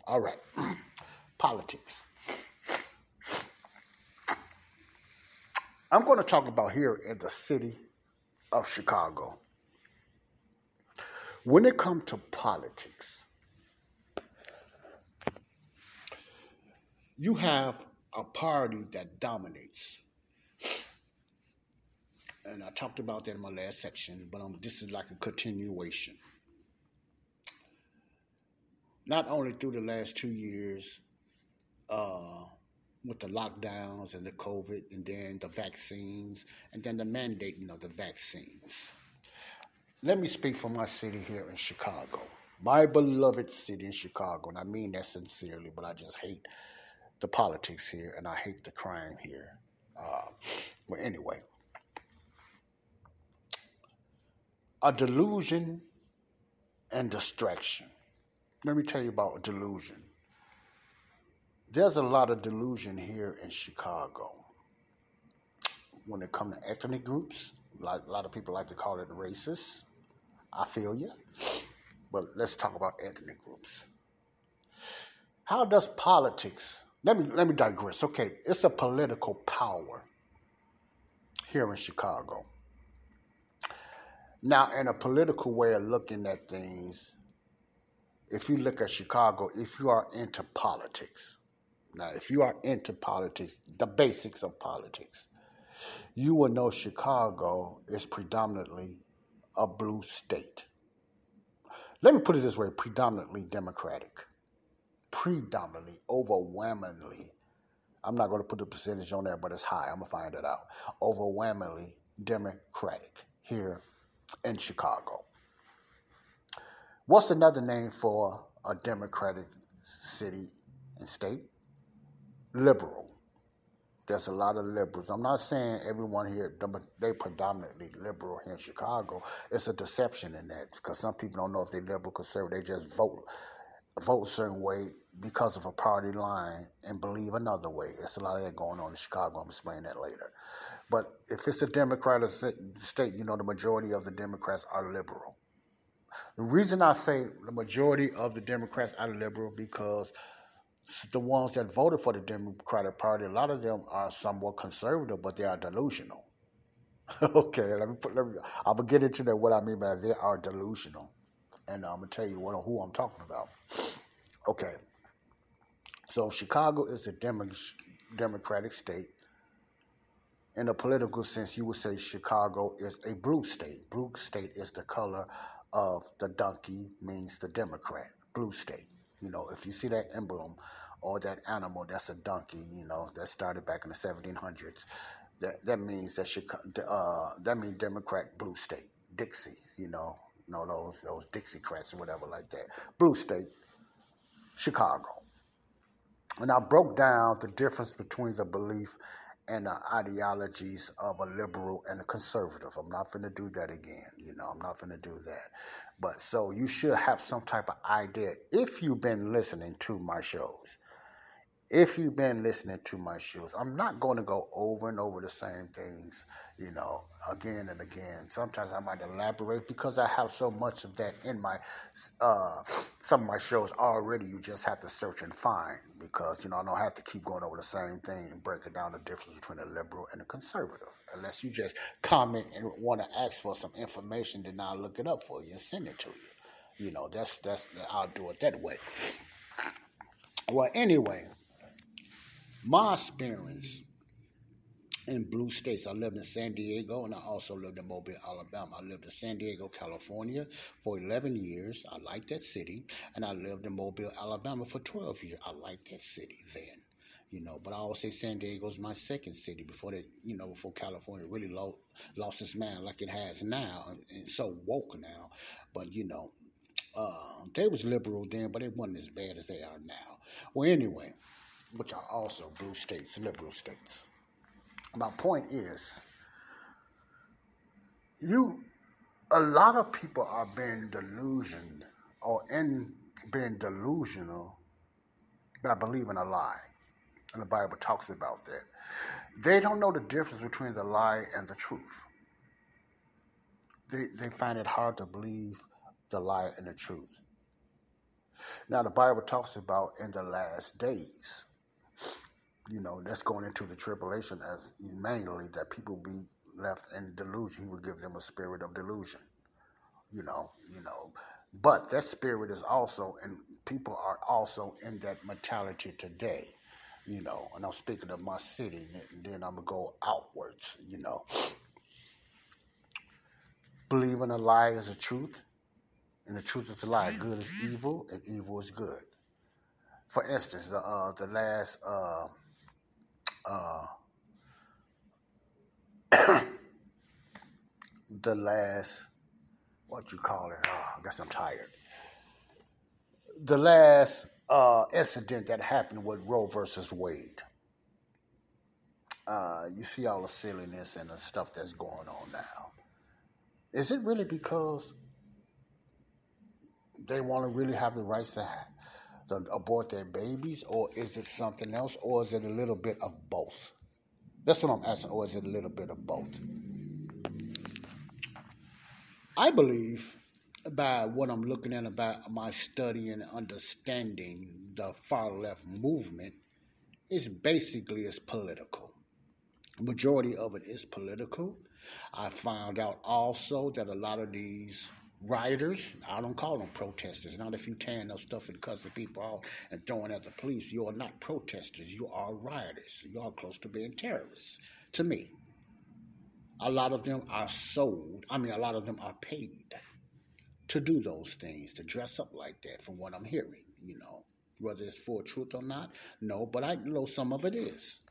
All right. (clears throat) politics. I'm going to talk about here in the city of Chicago. When it comes to politics, you have a party that dominates. And I talked about that in my last section, but this is like a continuation. Not only through the last two years, uh, with the lockdowns and the COVID, and then the vaccines, and then the mandating of the vaccines. Let me speak for my city here in Chicago, my beloved city in Chicago, and I mean that sincerely, but I just hate the politics here, and I hate the crime here. Uh, but anyway, a delusion and distraction. Let me tell you about delusion. There's a lot of delusion here in Chicago when it comes to ethnic groups. A lot of people like to call it racist. I feel you. But let's talk about ethnic groups. How does politics let me let me digress. Okay, it's a political power here in Chicago. Now, in a political way of looking at things, if you look at Chicago, if you are into politics, now if you are into politics, the basics of politics, you will know Chicago is predominantly a blue state. Let me put it this way predominantly Democratic predominantly, overwhelmingly, I'm not going to put the percentage on there, but it's high. I'm going to find it out. Overwhelmingly Democratic here in Chicago. What's another name for a Democratic city and state? Liberal. There's a lot of liberals. I'm not saying everyone here, they predominantly liberal here in Chicago. It's a deception in that because some people don't know if they're liberal, conservative. They just vote vote a certain way because of a party line and believe another way. It's a lot of that going on in Chicago. I'm explain that later. But if it's a Democratic state, you know, the majority of the Democrats are liberal. The reason I say the majority of the Democrats are liberal because the ones that voted for the Democratic Party, a lot of them are somewhat conservative, but they are delusional. (laughs) okay, let me put. Let me, I'm gonna get into that. What I mean by they are delusional and I'm gonna tell you what who I'm talking about. Okay, so Chicago is a Demo- Democratic state. In a political sense, you would say Chicago is a blue state. Blue state is the color of the donkey, means the Democrat. Blue state. You know, if you see that emblem or that animal, that's a donkey. You know, that started back in the 1700s. That that means that Chicago, uh, that means Democrat blue state. Dixie, you know, you know, those those Dixiecrats or whatever like that. Blue state, Chicago. And I broke down the difference between the belief and the ideologies of a liberal and a conservative. I'm not going to do that again. You know, I'm not going to do that. But so you should have some type of idea if you've been listening to my shows if you've been listening to my shows, I'm not going to go over and over the same things, you know, again and again. Sometimes I might elaborate because I have so much of that in my uh, some of my shows already. You just have to search and find because you know I don't have to keep going over the same thing and breaking down the difference between a liberal and a conservative. Unless you just comment and want to ask for some information, then I'll look it up for you and send it to you. You know, that's that's I'll do it that way. Well, anyway my experience in blue states. I lived in San Diego and I also lived in Mobile, Alabama. I lived in San Diego, California for 11 years. I liked that city. And I lived in Mobile, Alabama for 12 years. I liked that city then. You know, but I always say San Diego is my second city before they, you know, before California really lost, lost its man like it has now and so woke now. But, you know, uh, they was liberal then, but it wasn't as bad as they are now. Well, anyway, which are also blue states, liberal states. My point is, you, a lot of people are being delusioned or in being delusional by believing a lie. And the Bible talks about that. They don't know the difference between the lie and the truth. They, they find it hard to believe the lie and the truth. Now, the Bible talks about in the last days you know, that's going into the tribulation as mainly that people be left in delusion. He would give them a spirit of delusion. You know, you know. But that spirit is also, and people are also in that mentality today. You know, and I'm speaking of my city, and then I'm gonna go outwards. You know, believing a lie is a truth, and the truth is a lie. Good is evil, and evil is good. For instance, the uh, the last uh, uh, (coughs) the last what you call it? Oh, I guess I'm tired. The last uh, incident that happened with Roe versus Wade. Uh, you see all the silliness and the stuff that's going on now. Is it really because they want to really have the rights to to abort their babies, or is it something else, or is it a little bit of both? That's what I'm asking, or is it a little bit of both? I believe by what I'm looking at about my study and understanding the far left movement is basically is political. Majority of it is political. I found out also that a lot of these rioters. I don't call them protesters. Not if you tearing up stuff and cussing people out and throwing at the police. You are not protesters. You are rioters. You are close to being terrorists. To me, a lot of them are sold. I mean, a lot of them are paid to do those things, to dress up like that. From what I'm hearing, you know, whether it's for truth or not, no. But I know some of it is.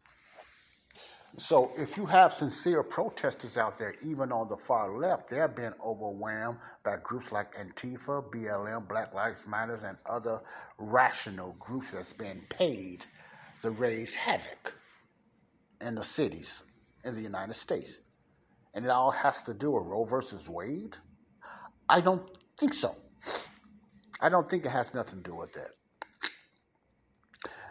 So if you have sincere protesters out there, even on the far left, they're being overwhelmed by groups like Antifa, BLM, Black Lives Matters, and other rational groups that's being paid to raise havoc in the cities in the United States. And it all has to do with Roe versus Wade? I don't think so. I don't think it has nothing to do with that.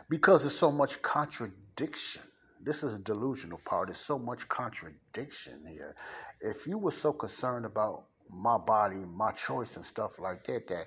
Because there's so much contradiction this is a delusional part. There's so much contradiction here. If you were so concerned about my body, my choice, and stuff like that, that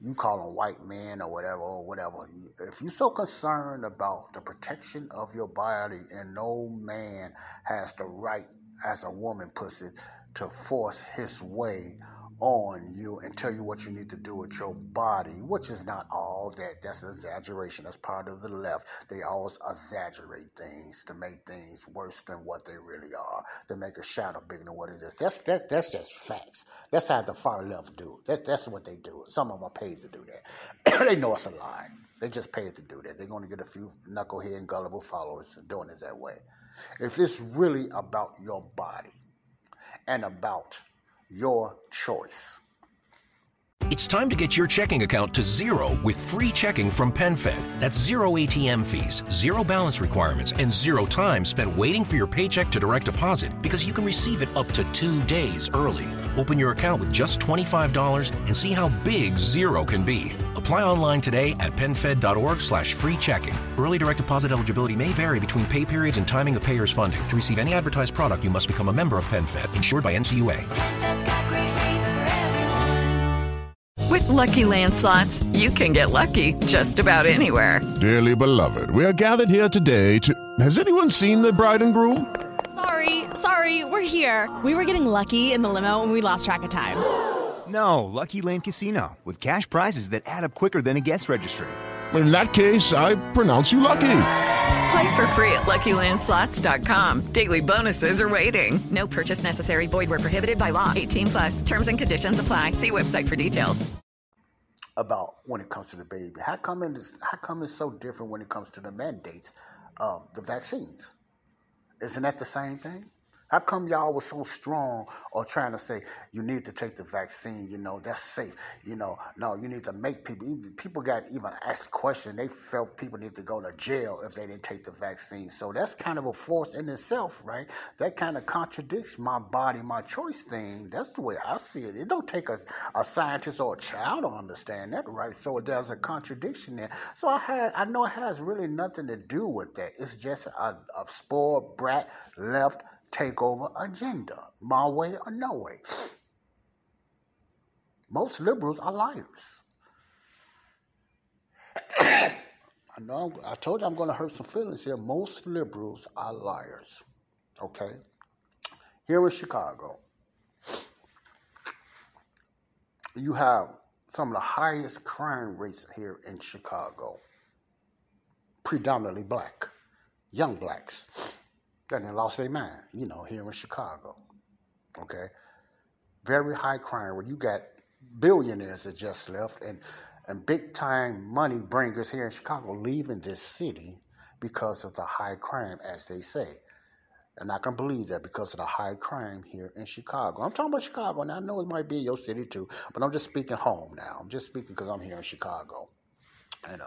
you call them white men or whatever or whatever. If you're so concerned about the protection of your body, and no man has the right, as a woman puts it, to force his way on you and tell you what you need to do with your body, which is not all that. That's an exaggeration. That's part of the left. They always exaggerate things to make things worse than what they really are, to make a shadow bigger than what it is. That's that's that's just facts. That's how the far left do. That's that's what they do. Some of them are paid to do that. (clears throat) they know it's a lie. They just paid to do that. They're going to get a few knucklehead and gullible followers doing it that way. If it's really about your body and about your choice. It's time to get your checking account to zero with free checking from PenFed. That's zero ATM fees, zero balance requirements, and zero time spent waiting for your paycheck to direct deposit because you can receive it up to two days early. Open your account with just $25 and see how big zero can be. Apply online today at PenFed.org slash free checking. Early direct deposit eligibility may vary between pay periods and timing of payer's funding. To receive any advertised product, you must become a member of PenFed, insured by NCUA. With Lucky Land slots, you can get lucky just about anywhere. Dearly beloved, we are gathered here today to. Has anyone seen the bride and groom? Sorry, sorry, we're here. We were getting lucky in the limo and we lost track of time. (gasps) No, Lucky Land Casino, with cash prizes that add up quicker than a guest registry. In that case, I pronounce you lucky. Play for free at LuckyLandSlots.com. Daily bonuses are waiting. No purchase necessary. Void where prohibited by law. 18 plus. Terms and conditions apply. See website for details. About when it comes to the baby, how come it's, how come it's so different when it comes to the mandates of the vaccines? Isn't that the same thing? How come y'all were so strong or trying to say you need to take the vaccine? You know that's safe. You know, no, you need to make people. People got even asked questions. They felt people need to go to jail if they didn't take the vaccine. So that's kind of a force in itself, right? That kind of contradicts my body, my choice thing. That's the way I see it. It don't take a, a scientist or a child to understand that, right? So there's a contradiction there. So I had, I know it has really nothing to do with that. It's just a, a spoiled brat left takeover agenda, my way or no way. Most liberals are liars. (coughs) I know I'm, I told you I'm going to hurt some feelings here. Most liberals are liars. Okay? Here in Chicago, you have some of the highest crime rates here in Chicago, predominantly black, young blacks and they lost their mind, you know, here in Chicago. Okay? Very high crime where you got billionaires that just left and, and big time money bringers here in Chicago leaving this city because of the high crime, as they say. And I can believe that because of the high crime here in Chicago. I'm talking about Chicago, and I know it might be your city too, but I'm just speaking home now. I'm just speaking because I'm here in Chicago. And uh,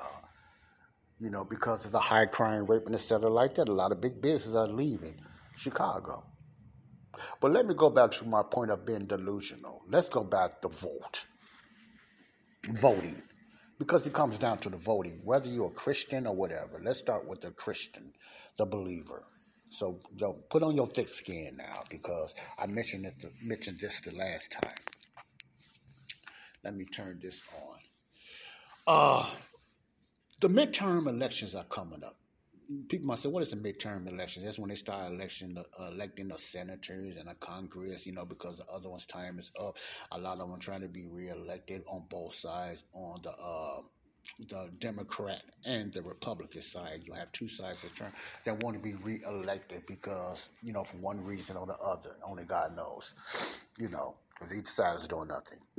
you know, because of the high crime rate and etc. like that. A lot of big businesses are leaving Chicago. But let me go back to my point of being delusional. Let's go back to vote. Voting. Because it comes down to the voting, whether you're a Christian or whatever. Let's start with the Christian, the believer. So yo, put on your thick skin now because I mentioned it mentioned this the last time. Let me turn this on. Uh the midterm elections are coming up. People might say, "What is a midterm election?" That's when they start election, uh, electing the senators and the Congress. You know, because the other one's time is up. A lot of them trying to be reelected on both sides. On the uh, the Democrat and the Republican side, you have two sides that trying that want to be reelected because you know, for one reason or the other. Only God knows. You know, because each side is doing nothing. (laughs)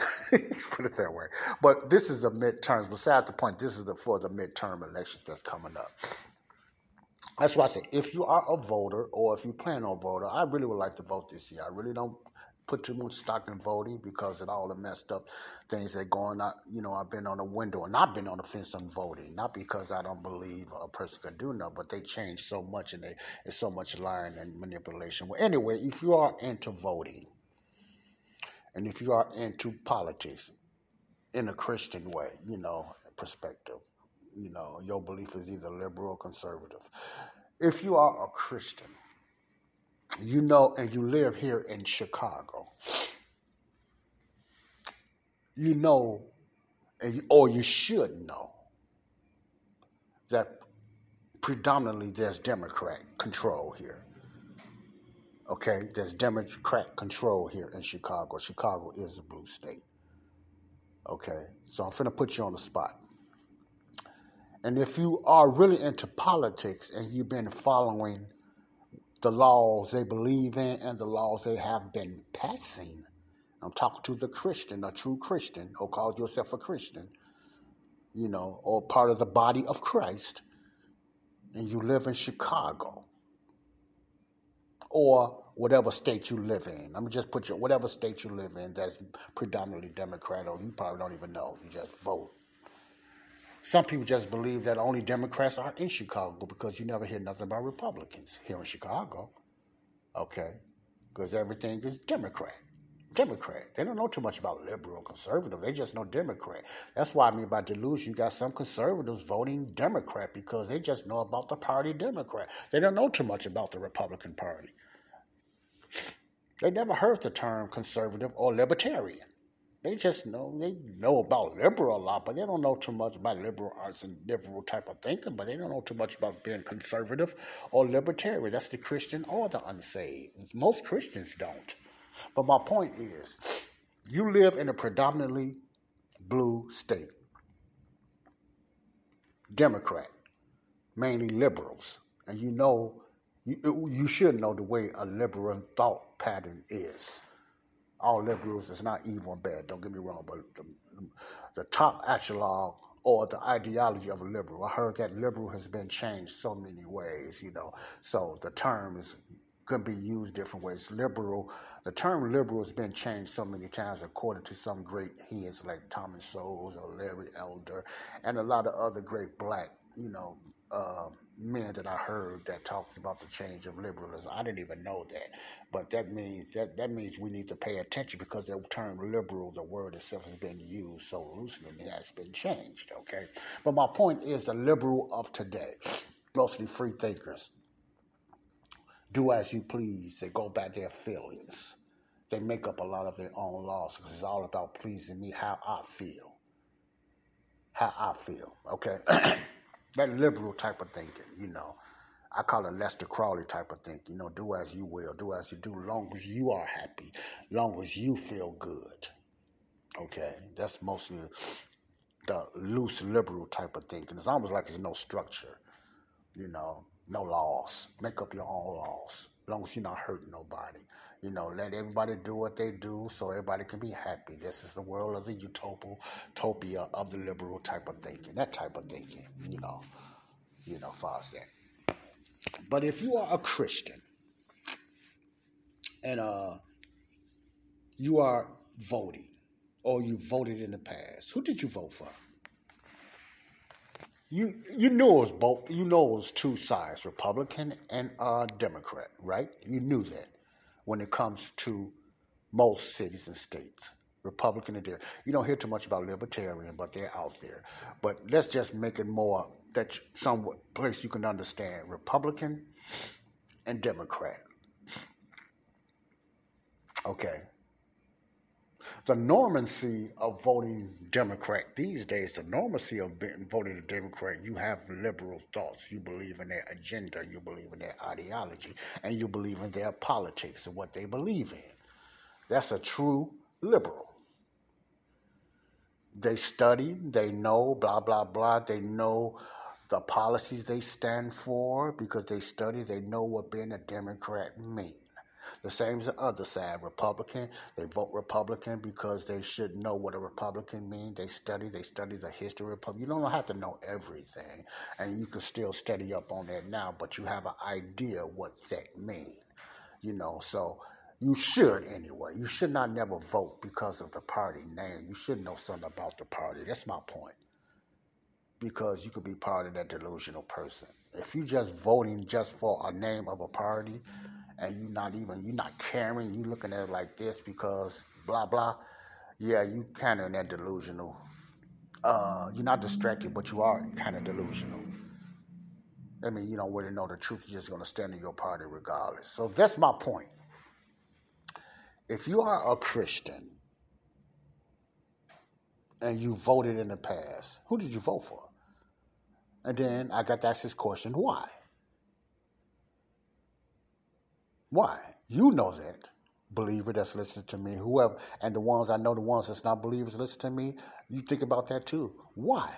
Put it that way. But this is the midterms. Besides the point, this is the, for the midterm elections that's coming up. That's why I say if you are a voter or if you plan on voter, I really would like to vote this year. I really don't put too much stock in voting because of all the messed up things that going on. You know, I've been on the window and I've been on the fence on voting, not because I don't believe a person can do nothing, but they change so much and they, there's so much lying and manipulation. Well, anyway, if you are into voting, and if you are into politics in a Christian way, you know, perspective, you know, your belief is either liberal or conservative. If you are a Christian, you know, and you live here in Chicago, you know, or you should know, that predominantly there's Democrat control here. Okay, there's Democrat control here in Chicago. Chicago is a blue state. Okay, so I'm finna put you on the spot. And if you are really into politics and you've been following the laws they believe in and the laws they have been passing, I'm talking to the Christian, a true Christian, or call yourself a Christian, you know, or part of the body of Christ, and you live in Chicago, or whatever state you live in. Let me just put you whatever state you live in that's predominantly Democrat, or you probably don't even know. You just vote. Some people just believe that only Democrats are in Chicago because you never hear nothing about Republicans here in Chicago. Okay? Because everything is Democrat. Democrat. They don't know too much about liberal, conservative. They just know Democrat. That's why I mean by delusion, you got some conservatives voting Democrat because they just know about the party Democrat. They don't know too much about the Republican Party. They never heard the term conservative or libertarian. They just know they know about liberal a lot, but they don't know too much about liberal arts and liberal type of thinking. But they don't know too much about being conservative or libertarian. That's the Christian or the unsaved. Most Christians don't. But my point is, you live in a predominantly blue state, Democrat, mainly liberals, and you know you you should know the way a liberal thought pattern is all liberals is not evil and bad. Don't get me wrong, but the, the top echelon or the ideology of a liberal. I heard that liberal has been changed so many ways, you know. So the term is can be used different ways. Liberal, the term liberal has been changed so many times according to some great heads like Thomas Sowell or Larry Elder and a lot of other great black, you know, uh, men that I heard that talks about the change of liberalism. I didn't even know that, but that means that that means we need to pay attention because the term liberal, the word itself, has been used so loosely and it has been changed. Okay, but my point is the liberal of today, mostly free thinkers, do as you please. They go by their feelings. They make up a lot of their own laws because it's all about pleasing me, how I feel, how I feel. Okay. (clears throat) that liberal type of thinking, you know. I call it Aleister Crowley type of thinking, you know, do as you will, do as you do, long as you are happy, long as you feel good. Okay, that's mostly the loose liberal type of thinking. It's almost like there's no structure, you know, no laws. Make up your own laws, long as you're not hurting nobody. You know, let everybody do what they do so everybody can be happy. This is the world of the utopia of the liberal type of thinking, that type of thinking, you know, you know, far as that. But if you are a Christian and uh, you are voting or you voted in the past, who did you vote for? You you know it was both. You know it was two sides, Republican and uh, Democrat, right? You knew that when it comes to most cities and states. Republican and there. You don't hear too much about libertarian, but they're out there. But let's just make it more that some place you can understand. Republican and Democrat. Okay. The normancy of voting Democrat these days, the normancy of voting a Democrat, you have liberal thoughts. You believe in their agenda, you believe in their ideology, and you believe in their politics and what they believe in. That's a true liberal. They study, they know, blah, blah, blah. They know the policies they stand for because they study, they know what being a Democrat means. The same as the other side, Republican. They vote Republican because they should know what a Republican means. They study, they study the history of. You don't have to know everything, and you can still study up on that now, but you have an idea what that means. You know, so you should anyway. You should not never vote because of the party name. You should know something about the party. That's my point. Because you could be part of that delusional person. If you just voting just for a name of a party, and you're not even—you're not caring, You're looking at it like this because blah blah. Yeah, you kind of in that delusional. Uh, you're not distracted, but you are kind of delusional. I mean, you don't really know the truth. You're just going to stand in your party regardless. So that's my point. If you are a Christian and you voted in the past, who did you vote for? And then I got to ask this question why? Why? You know that. Believer that's listening to me, whoever, and the ones I know, the ones that's not believers listen to me, you think about that too. Why?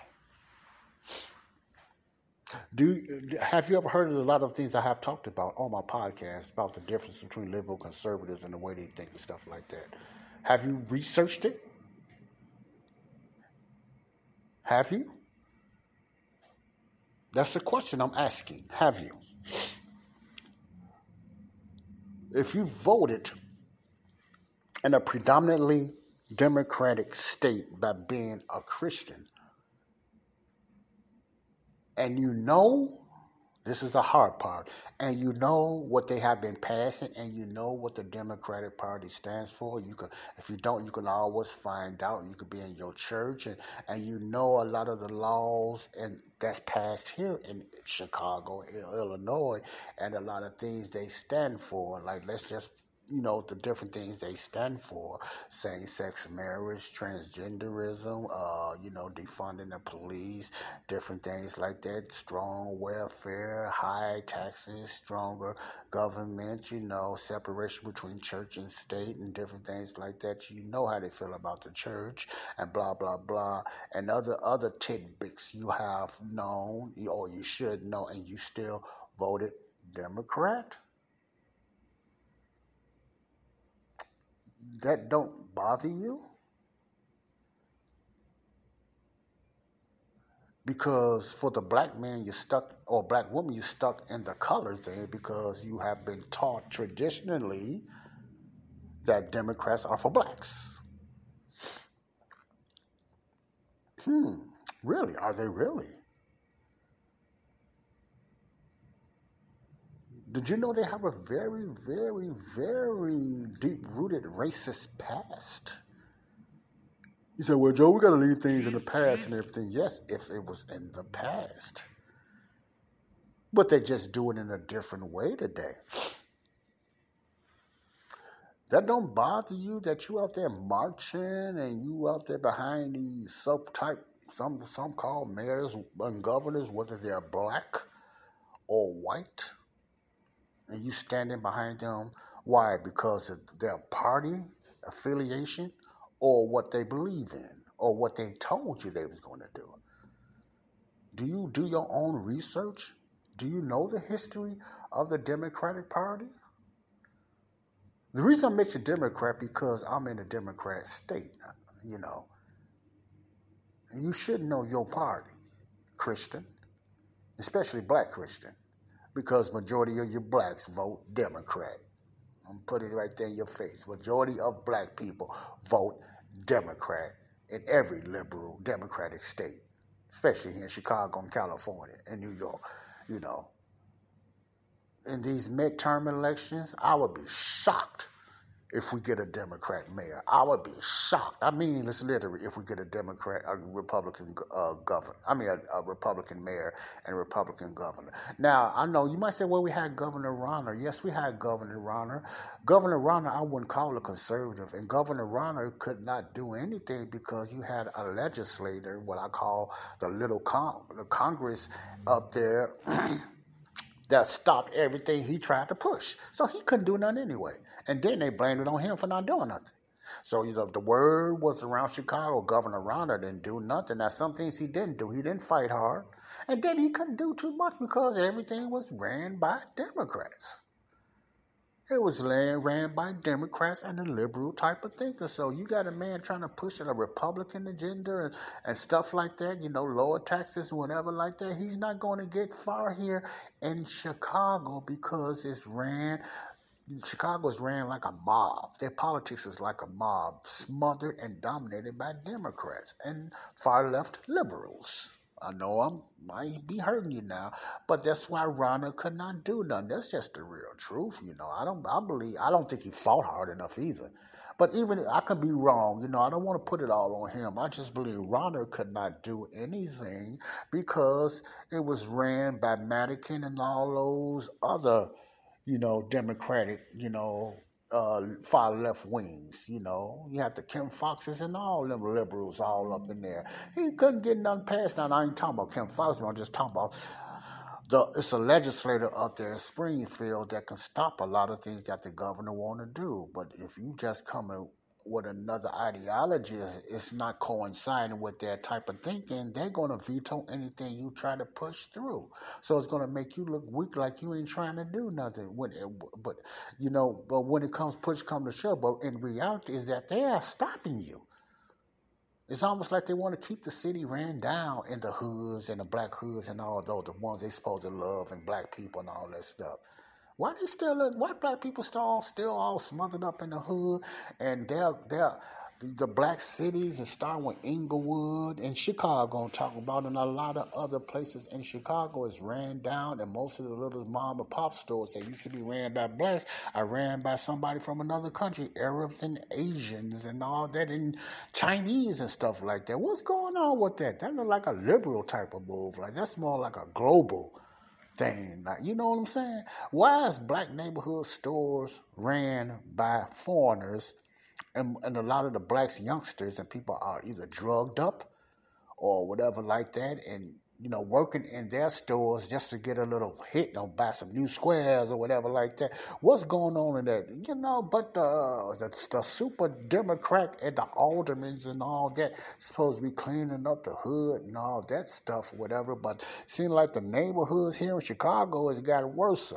Do have you ever heard of a lot of things I have talked about on my podcast about the difference between liberal conservatives and the way they think and stuff like that? Have you researched it? Have you? That's the question I'm asking. Have you? If you voted in a predominantly democratic state by being a Christian, and you know this is the hard part. And you know what they have been passing, and you know what the Democratic Party stands for. You can, if you don't, you can always find out. You could be in your church, and, and you know a lot of the laws and that's passed here in Chicago, Illinois, and a lot of things they stand for. Like let's just you know, the different things they stand for same sex marriage, transgenderism, uh, you know, defunding the police, different things like that, strong welfare, high taxes, stronger government, you know, separation between church and state, and different things like that. You know how they feel about the church, and blah, blah, blah, and other, other tidbits you have known, or you should know, and you still voted Democrat. That don't bother you? Because for the black man, you're stuck, or black woman, you're stuck in the color thing because you have been taught traditionally that Democrats are for blacks. Hmm, really? Are they really? Did you know they have a very, very, very deep rooted racist past? He said, well, Joe, we got to leave things in the past and everything. Yes, if it was in the past. But they just do it in a different way today. That don't bother you that you out there marching and you out there behind these sub type some some called mayors and governors, whether they're black or white and you standing behind them. Why? Because of their party affiliation or what they believe in or what they told you they was going to do. Do you do your own research? Do you know the history of the Democratic Party? The reason I mention Democrat because I'm in a Democrat state, you know. You should know your party, Christian, especially black Christian because majority of you blacks vote Democrat. I'm putting it right there in your face. Majority of black people vote Democrat in every liberal democratic state, especially here in Chicago and California and New York. You know, in these midterm elections, I would be shocked if we get a Democrat mayor. I would be shocked. I mean, it's literally if we get a Democrat, a Republican uh, governor. I mean, a, a, Republican mayor and a Republican governor. Now, I know you might say, well, we had Governor Rauner. Yes, we had Governor Rauner. Governor Rauner, I wouldn't call a conservative, and Governor Rauner could not do anything because you had a legislator, what I call the little con- the Congress up there. (clears throat) that stopped everything he tried to push. So he couldn't do nothing anyway. And then they blamed it on him for not doing nothing. So you know, the word was around Chicago. Governor Rauner didn't do nothing. Now some things he didn't do. He didn't fight hard, and then he couldn't do too much because everything was ran by Democrats. It was ran by Democrats and a liberal type of thinker. So you got a man trying to push a Republican agenda and, and stuff like that, you know, lower taxes, whatever like that. He's not going to get far here in Chicago because it's ran Chicago's ran like a mob. Their politics is like a mob, smothered and dominated by Democrats and far left liberals. I know I might be hurting you now, but that's why Rauner could not do nothing. That's just the real truth, you know. I don't, I believe, I don't think he fought hard enough either. But even I could be wrong, you know. I don't want to put it all on him. I just believe Rauner could not do anything because it was ran by Madigan and all those other you know, Democratic, you know, uh, far left wings. You know, you have the Kim Foxxes and all them liberals all up in there. He couldn't get nothing passed. Now, I ain't talking about Kim Foxx. I'm just talking about the. It's a legislator up there in Springfield that can stop a lot of things that the governor want to do. But if you just come and with another ideology is it's not coinciding with their type of thinking, they're going to veto anything you try to push through. So it's going to make you look weak, like you ain't trying to do nothing. When, eh, it, but you know, but when it comes push come to shove, but in reality is that they are stopping you. It's almost like they want to keep the city ran down in the hoods and the black hoods and all those, the ones they supposed to love and black people and all that stuff. Why they still why black people still still all smothered up in the hood and they're they're the black cities and starting with Englewood and Chicago, I'm talking about, and a lot of other places in Chicago is ran down, and most of the little mom and pop stores that used to be ran by blacks are ran by somebody from another country, Arabs and Asians and all that, and Chinese and stuff like that. What's going on with that? That look like a liberal type of move. Like that's more like a global thing. Like, you know what I'm saying? Why is black neighborhood stores ran by foreigners and, and a lot of the blacks youngsters and people are either drugged up or whatever like that and you know working in their stores just to get a little hit or buy some new squares or whatever like that what's going on in there? you know but the the, the super democrat and the aldermen and all that supposed to be cleaning up the hood and all that stuff whatever but seems like the neighborhoods here in chicago has got worse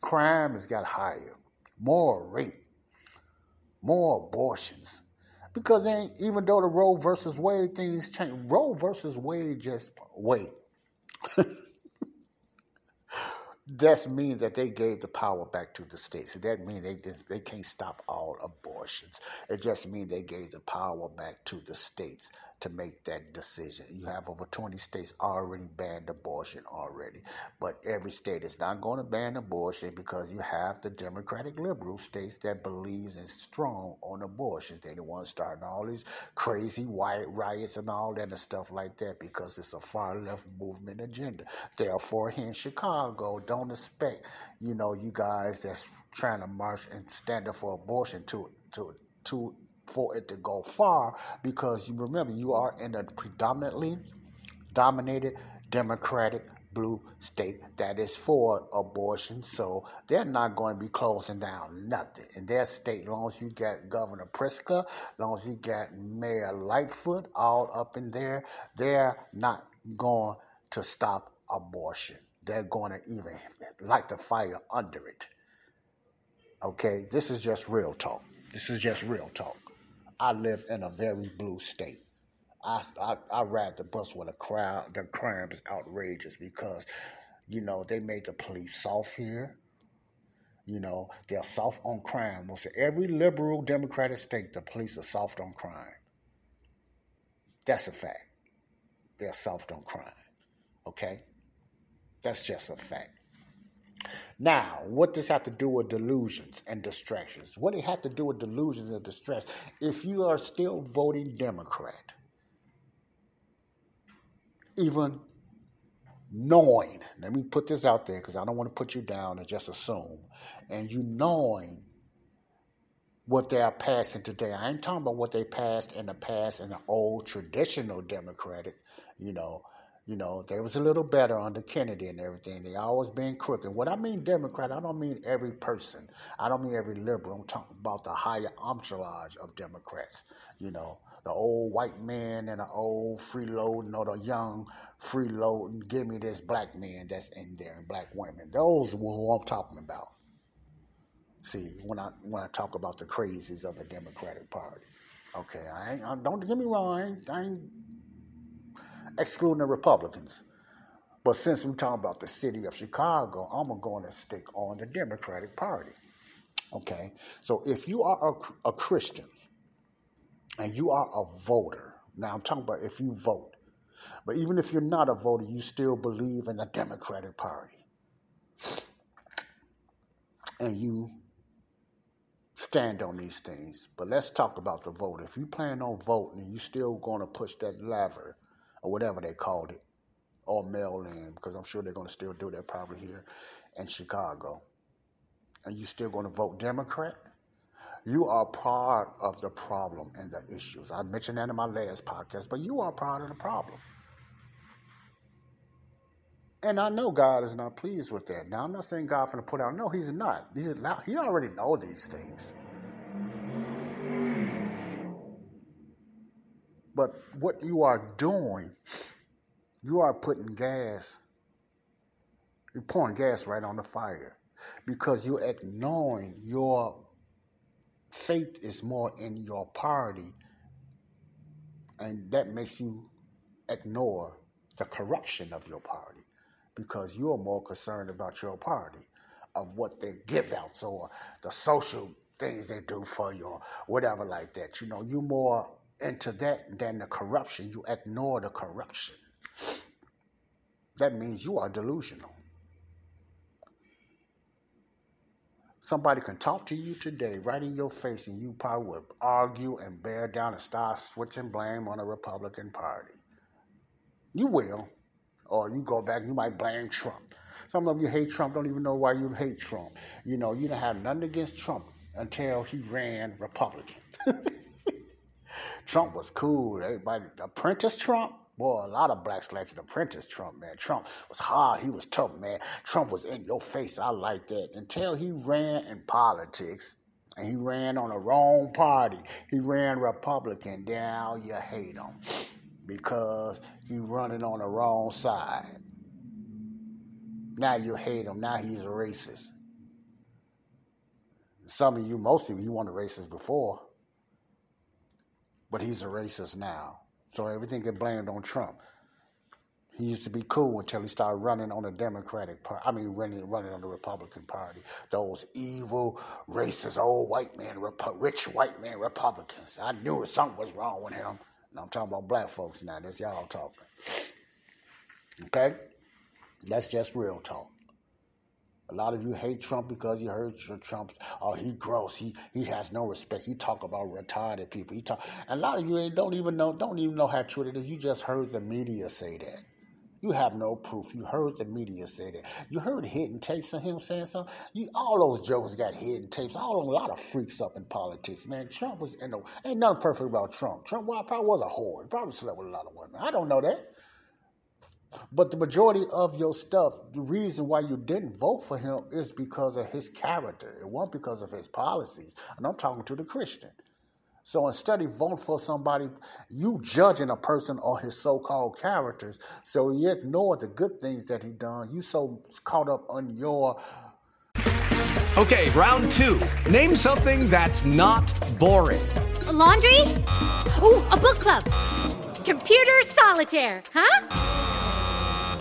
crime has got higher more rape more abortions. Because even though the Roe versus Wade things change, Roe versus Wade just wait. (laughs) that means that they gave the power back to the states. So That means they just, they can't stop all abortions. It just means they gave the power back to the states to make that decision. You have over 20 states already banned abortion already, but every state is not going to ban abortion because you have the Democratic liberal states that believes and strong on abortions. They don't want to start all these crazy white riots and all that and stuff like that because it's a far left movement agenda. Therefore, here in Chicago, don't expect, you know, you guys that's trying to march and stand up for abortion to to to for it to go far because you remember you are in a predominantly dominated Democratic blue state that is for abortion. So they're not going to be closing down nothing. In their state, long as you got Governor as long as you got Mayor Lightfoot all up in there, they're not going to stop abortion. They're going to even light the fire under it. Okay, this is just real talk. This is just real talk. I live in a very blue state. I, I, I ride the bus with a crowd. The crime is outrageous because, you know, they made the police soft here. You know, they're soft on crime. Most every liberal democratic state, the police are soft on crime. That's a fact. They're soft on crime. Okay? That's just a fact. Now, what does have to do with delusions and distractions? What it have to do with delusions and distractions? If you are still voting Democrat, even knowing, let me put this out there because I don't want to put you down and just assume, and you knowing what they are passing today. I ain't talking about what they passed in the past in the old traditional Democratic, you know, you know, they was a little better under Kennedy and everything. They always been crooked. What I mean Democrat, I don't mean every person. I don't mean every liberal. I'm talking about the higher entourage of Democrats. You know, the old white man and the old freeloading or the young freeloading. Give me this black man that's in there and black women. Those who I'm talking about. See, when I when I talk about the crazies of the Democratic Party. Okay, I ain't, I, don't get me wrong. I ain't, I ain't excluding the Republicans. But since we're talking about the city of Chicago, I'm going to stick on the Democratic Party. Okay? So if you are a, a Christian and you are a voter, now I'm talking about if you vote, but even if you're not a voter, you still believe in the Democratic Party. And you stand on these things. But let's talk about the vote. If you plan on voting, you still going to push that lever or whatever they called it, or mail in, because I'm sure they're going to still do that probably here in Chicago. And you still going to vote Democrat? You are part of the problem and the issues. I mentioned that in my last podcast, but you are part of the problem. And I know God is not pleased with that. Now, I'm not saying God's going to put out. No, He's not. He's not. He already know these things. But what you are doing, you are putting gas, you're pouring gas right on the fire because you're ignoring your faith is more in your party, and that makes you ignore the corruption of your party because you're more concerned about your party. of what they give out or the social things they do for you or whatever like that. You know, you more into that than the corruption. You ignore the corruption. That means you are delusional. Somebody can talk to you today, right in your face, and you probably would argue and bear down and start switching blame on the Republican Party. You will. Or you go back, and you might blame Trump. Some of you hate Trump, don't even know why you hate Trump. You know, you don't have nothing against Trump until he ran Republican. (laughs) Trump was cool. Everybody, apprentice Trump, boy, a lot of blacks selected apprentice Trump, man. Trump was hard. He was tough, man. Trump was in your face. I like that. Until he ran in politics and he ran on the wrong party. He ran Republican. Now you hate him because he running on the wrong side. Now you hate him. Now he's a racist. Some of you, most of you, you weren't a racist before, but he's a racist now. So everything get blamed on Trump. He used to be cool until he started running on the Democratic Party. I mean, running running on the Republican Party. Those evil, racist, old white man, rich white man Republicans. I knew something was wrong with him. And I'm talking about black folks now. That's y'all talking. Okay? That's just real talk. A lot of you hate Trump because you heard Trump. Oh, he gross. He he has no respect. He talk about retarded people. He talk. And a lot of you ain't don't even know don't even know how true it is. You just heard the media say that. You have no proof. You heard the media say that. You heard hidden tapes of him saying something. You, all those jokers got hidden tapes. All a lot of freaks up in politics, man. Trump was in the ain't nothing perfect about Trump. Trump well, probably was a whore. He probably slept with a lot of women. I don't know that. But the majority of your stuff, the reason why you didn't vote for him is because of his character. It wasn't because of his policies. And I'm talking to the Christian. So instead of voting for somebody, you judging a person on his so-called characters. So you ignore the good things that he done. You so caught up on your. Okay, round two. Name something that's not boring. A laundry. Ooh, a book club. Computer solitaire. Huh?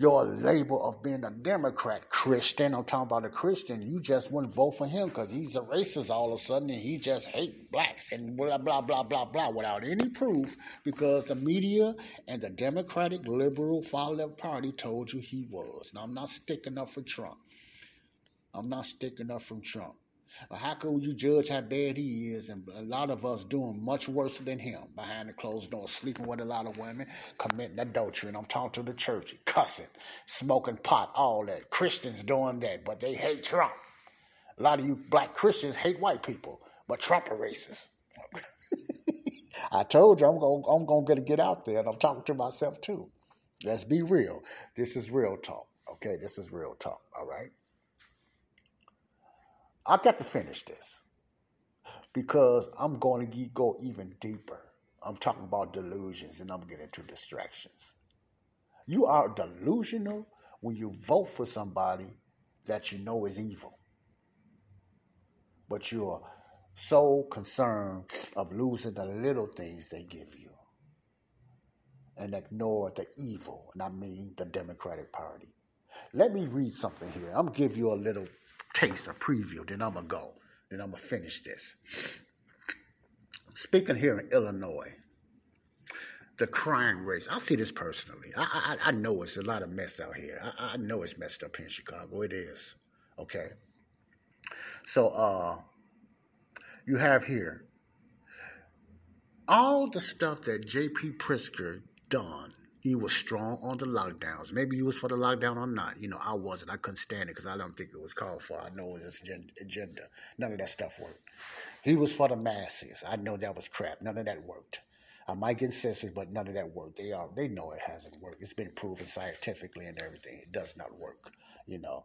your label of being a Democrat Christian. I'm talking about a Christian. You just wouldn't vote for him because he's a racist all of a sudden and he just hate blacks and blah, blah, blah, blah, blah without any proof because the media and the Democratic Liberal Far Left Party told you he was. Now, I'm not sticking up for Trump. I'm not sticking up for Trump. How could you judge how bad he is? And a lot of us doing much worse than him behind the closed doors, sleeping with a lot of women, committing adultery. And I'm talking to the church, cussing, smoking pot, all that. Christians doing that, but they hate Trump. A lot of you black Christians hate white people, but Trump a racist. (laughs) I told you I'm going I'm going to get out there, and I'm talking to myself too. Let's be real. This is real talk. Okay, this is real talk. All right. I got to finish this because I'm going to go even deeper. I'm talking about delusions and I'm getting to distractions. You are delusional when you vote for somebody that you know is evil. But you're so concerned of losing the little things they give you and ignore the evil, and I mean the Democratic Party. Let me read something here. I'm going to give you a little taste, a preview, then I'm going to go. Then I'm going to finish this. Speaking here in Illinois, the crime rates, I see this personally. I, I, I know it's a lot of mess out here. I, I know it's messed up in Chicago. It is. Okay. So, uh, you have here all the stuff that J.P. Pritzker done He was strong on the lockdowns. Maybe he was for the lockdown or not. You know, I wasn't. I couldn't stand it because I don't think it was called for. I know it was his agenda. None of that stuff worked. He was for the masses. I know that was crap. None of that worked. I might get sensitive, but none of that worked. They are they know it hasn't worked. It's been proven scientifically and everything. It does not work. You know.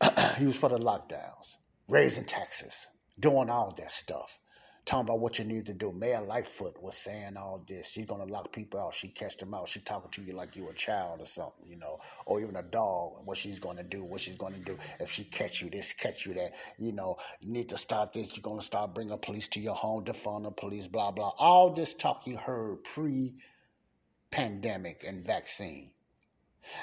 (clears throat) he was for the lockdowns, raising taxes, doing all that stuff talking about what you need to do. Mayor Lightfoot was saying all this. She's gonna lock people out. She catch them out. She talking to you like you a child or something, you know, or even a dog. What she's gonna do, what she's gonna do if she catch you this, catch you that. You know, you need to start this. You're gonna start bringing police to your home, defund the police, blah blah. All this talk you heard pre-pandemic and vaccine.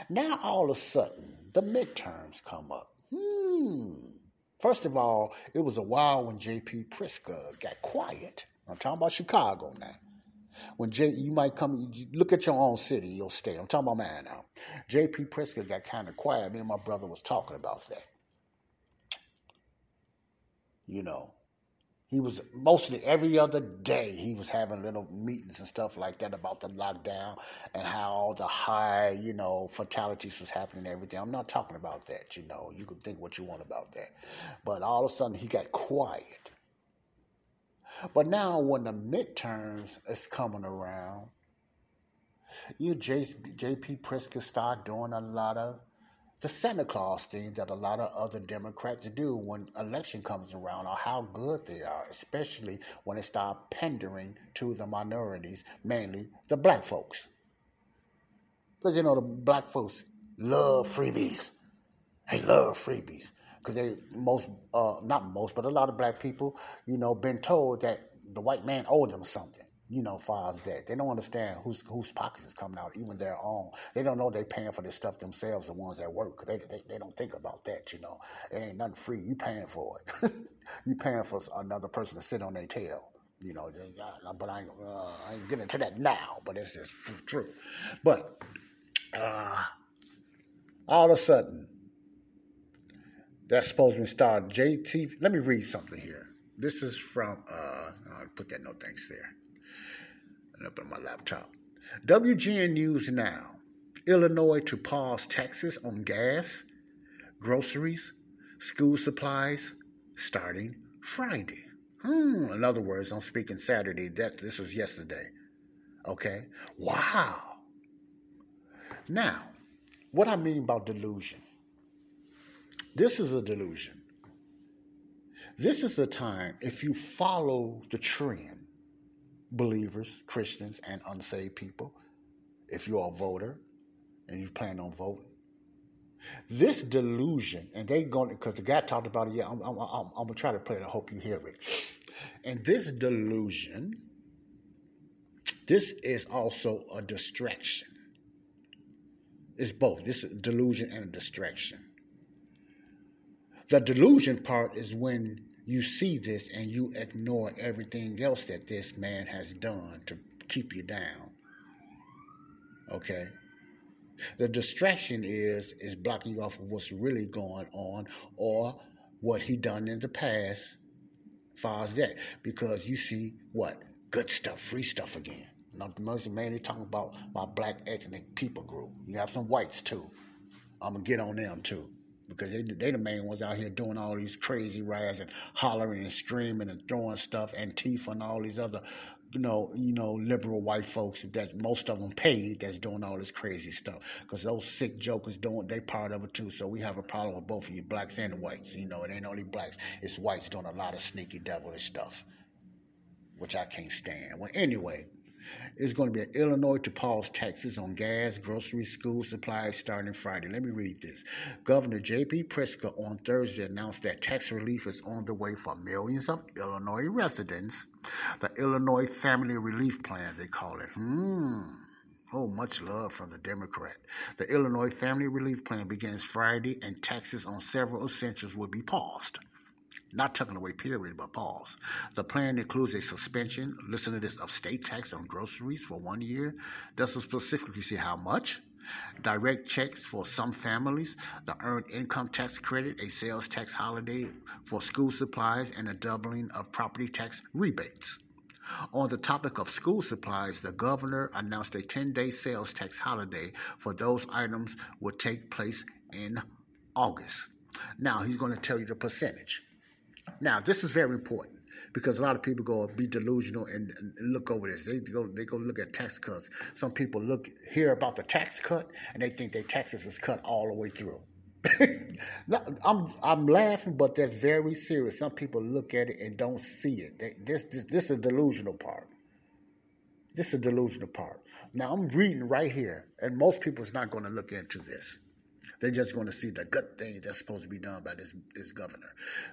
Now all of a sudden the midterms come up. Hmm First of all, it was a while when J.P. Pritzker got quiet. I'm talking about Chicago now. When J, you might come, look at your own city, your state. I'm talking about mine now. J.P. Pritzker got kind of quiet. Me and my brother was talking about that. You know, he was mostly every other day he was having little meetings and stuff like that about the lockdown and how the high you know fatalities was happening and everything. I'm not talking about that you know. You can think what you want about that. But all of a sudden he got quiet. But now when the midterms is coming around you know, jp pritzker start doing a lot of the Santa Claus thing that a lot of other Democrats do when election comes around or how good they are, especially when they start pandering to the minorities, mainly the black folks. Because you know the black folks love freebies. They love freebies because they most, uh, not most, but a lot of black people, you know, been told that the white man owed them something you know, far as that. They don't understand whose whose pockets is coming out, even their own. They don't know they're paying for this stuff themselves, the ones that work. They, they, they don't think about that, you know. It ain't nothing free. You paying for it. (laughs) you paying for another person to sit on their tail. You know, but I ain't, uh, I ain't getting into that now, but it's just true. But uh, all of a sudden, that's supposed to start JT. Let me read something here. This is from, uh, I'll put that no thanks there and up on my laptop. WGN News Now. Illinois to pause taxes on gas, groceries, school supplies starting Friday. Hmm. In other words, I'm speaking Saturday. That this was yesterday. Okay. Wow. Now, what I mean by delusion. This is a delusion. This is a time, if you follow the trend, believers, Christians, and unsaved people, if you're a voter and you plan on voting. This delusion, and they going because the guy talked about it. Yeah, I'm, I'm, I'm, I'm gonna try to play it. I hope you hear it. And this delusion, this is also a distraction. It's both. This is delusion and a distraction. The delusion part is when you see this and you ignore everything else that this man has done to keep you down. Okay? The distraction is is blocking you off of what's really going on or what he done in the past far as that. Because you see what? Good stuff, free stuff again. The most mainly talking about my black ethnic people group. You have some whites too. I'm gonna get on them too because they they the main ones out here doing all these crazy riots and hollering and screaming and throwing stuff, and Antifa and all these other, you know, you know, liberal white folks that most of them paid that's doing all this crazy stuff. Because those sick jokers doing they part of it too. So we have a problem with both of you, blacks and whites. You know, it ain't only blacks; it's whites doing a lot of sneaky devilish stuff, which I can't stand. Well, anyway. It's going to be an Illinois to pause taxes on gas, groceries, school supplies starting Friday. Let me read this. Governor J.P. Pritzker on Thursday announced that tax relief is on the way for millions of Illinois residents. The Illinois Family Relief Plan, they call it. Hmm. Oh, much love from the Democrat. The Illinois Family Relief Plan begins Friday, and taxes on several essentials will be paused not taken away, period, but pause. The plan includes a suspension, listen to this, of state tax on groceries for one year. Doesn't specifically say how much. Direct checks for some families, the earned income tax credit, a sales tax holiday for school supplies, and a doubling of property tax rebates. On the topic of school supplies, the governor announced a 10 day sales tax holiday for those items would take place in August. Now, he's going to tell you the percentage. Now, this is very important because a lot of people go be delusional and, and, look over this. They go they go look at tax cuts. Some people look hear about the tax cut and they think their taxes is cut all the way through. (laughs) I'm I'm laughing, but that's very serious. Some people look at it and don't see it. They, this this this is a delusional part. This is a delusional part. Now I'm reading right here, and most people people's not going to look into this. They're just going to see the good thing that's supposed to be done by this this governor.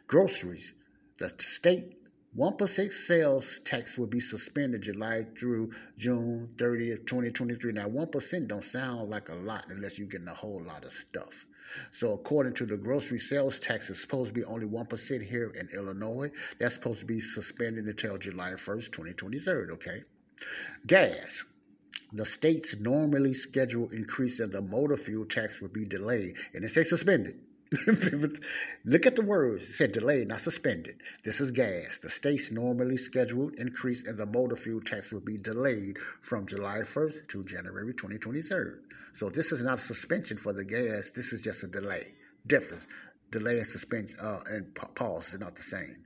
Groceries, the state 1% sales tax will be suspended July through June 30th, 2023. Now, 1% don't sound like a lot unless you're getting a whole lot of stuff. So, according to the grocery sales tax, it's supposed to be only 1% here in Illinois. That's supposed to be suspended until July 1st, 2023. Okay. Gas. The state's normally scheduled increase in the motor fuel tax will be delayed, and it says suspended (laughs) Look at the words. It said delayed, not suspended. This is gas. The state's normally scheduled increase in the motor fuel tax will be delayed from July 1st to January 2023. So this is not a suspension for the gas. This is just a delay. Difference. Delay and suspension uh, and pause is not the same.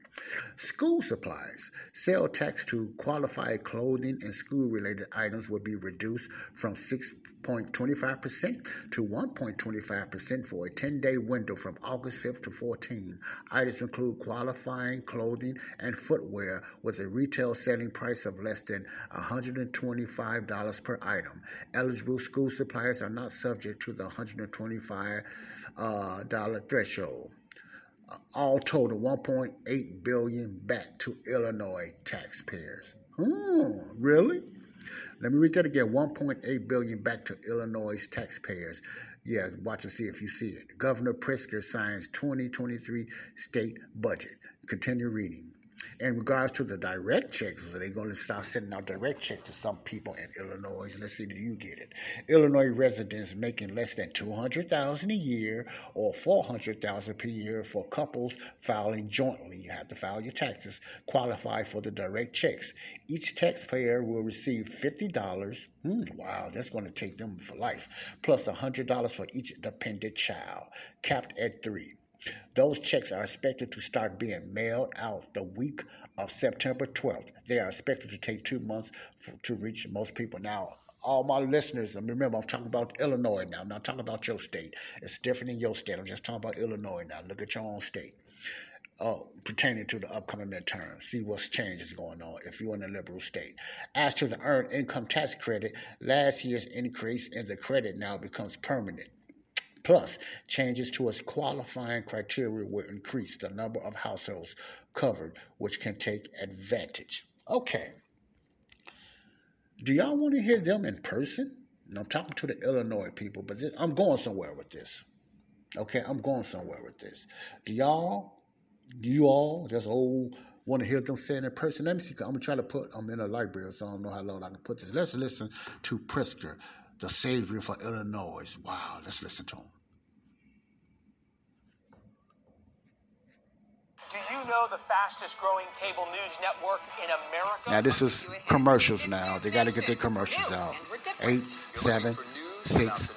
School supplies. Sale tax to qualified clothing and school related items will be reduced from 6.25% to 1.25% for a 10 day window from August 5th to 14. Items include qualifying clothing and footwear with a retail selling price of less than $125 per item. Eligible school supplies are not subject to the $125 uh, threshold all total 1.8 billion back to Illinois taxpayers. Hmm, really? Let me read that again. 1.8 billion back to Illinois taxpayers. Yeah, watch and see if you see it. Governor Pritzker signs 2023 state budget. Continue reading in regards to the direct checks, they're they going to start sending out direct checks to some people in Illinois? Let's see, do you get it? Illinois residents making less than two hundred thousand a year or four hundred thousand per year for couples filing jointly. You have to file your taxes. Qualify for the direct checks. Each taxpayer will receive fifty dollars. Hmm, wow, that's going to take them for life. Plus hundred dollars for each dependent child, capped at three. Those checks are expected to start being mailed out the week of September 12th. They are expected to take two months to reach most people. Now, all my listeners, remember, I'm talking about Illinois now. I'm not talking about your state. It's different in your state. I'm just talking about Illinois now. Look at your own state. Uh, pertaining to the upcoming midterm. See what's changes going on if you're in a liberal state. As to the earned income tax credit, last year's increase in the credit now becomes permanent. Plus, changes to its qualifying criteria will increase the number of households covered, which can take advantage. Okay. Do y'all want to hear them in person? And I'm talking to the Illinois people, but this, I'm going somewhere with this. Okay, I'm going somewhere with this. Do y'all, do you all, just old, want to hear them saying in person? Let me see. I'm trying to put, I'm in a library, so I don't know how long I can put this. Let's listen to Pritzker the Savior for Illinois. Wow, let's listen to him. Do you know the fastest growing cable news network in America? Now, this is commercials now. They got to get their commercials out. Eight, seven, six,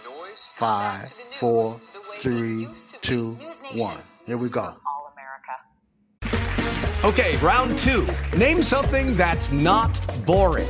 five, four, three, two, one. Here we go. Okay, round two. Name something that's not boring.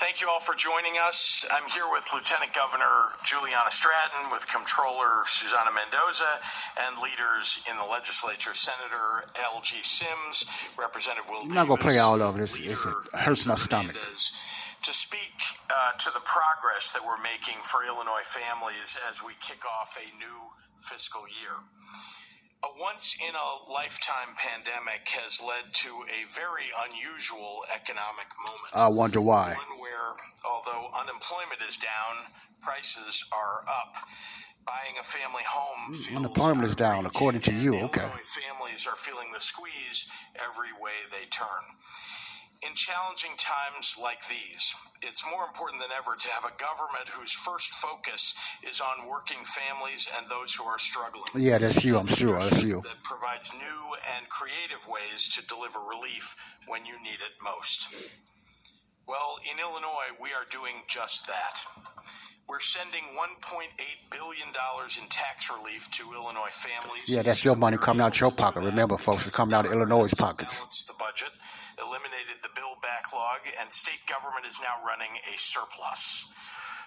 Thank you all for joining us. I'm here with Lieutenant Governor Juliana Stratton, with Comptroller Susana Mendoza, and leaders in the legislature, Senator Elgie Sims, Representative Will I'm not going to play all of it. It's, it's, it hurts my stomach. To speak uh, to the progress that we're making for Illinois families as we kick off a new fiscal year. A once in a lifetime pandemic has led to a very unusual economic moment. I wonder why. One where, although unemployment is down, prices are up. Buying a family home. Mm, unemployment is down, according to you. Okay. Illinois families are feeling the squeeze every way they turn. In challenging times like these, it's more important than ever to have a government whose first focus is on working families and those who are struggling. Yeah, that's you, I'm sure. That's you. That provides new and creative ways to deliver relief when you need it most. Well, in Illinois, we are doing just that. We're sending $1.8 billion in tax relief to Illinois families. Yeah, that's your money coming out your pocket. Remember, folks, it's coming out of Illinois' pockets. the budget, eliminated the bill backlog, and state government is now running a surplus.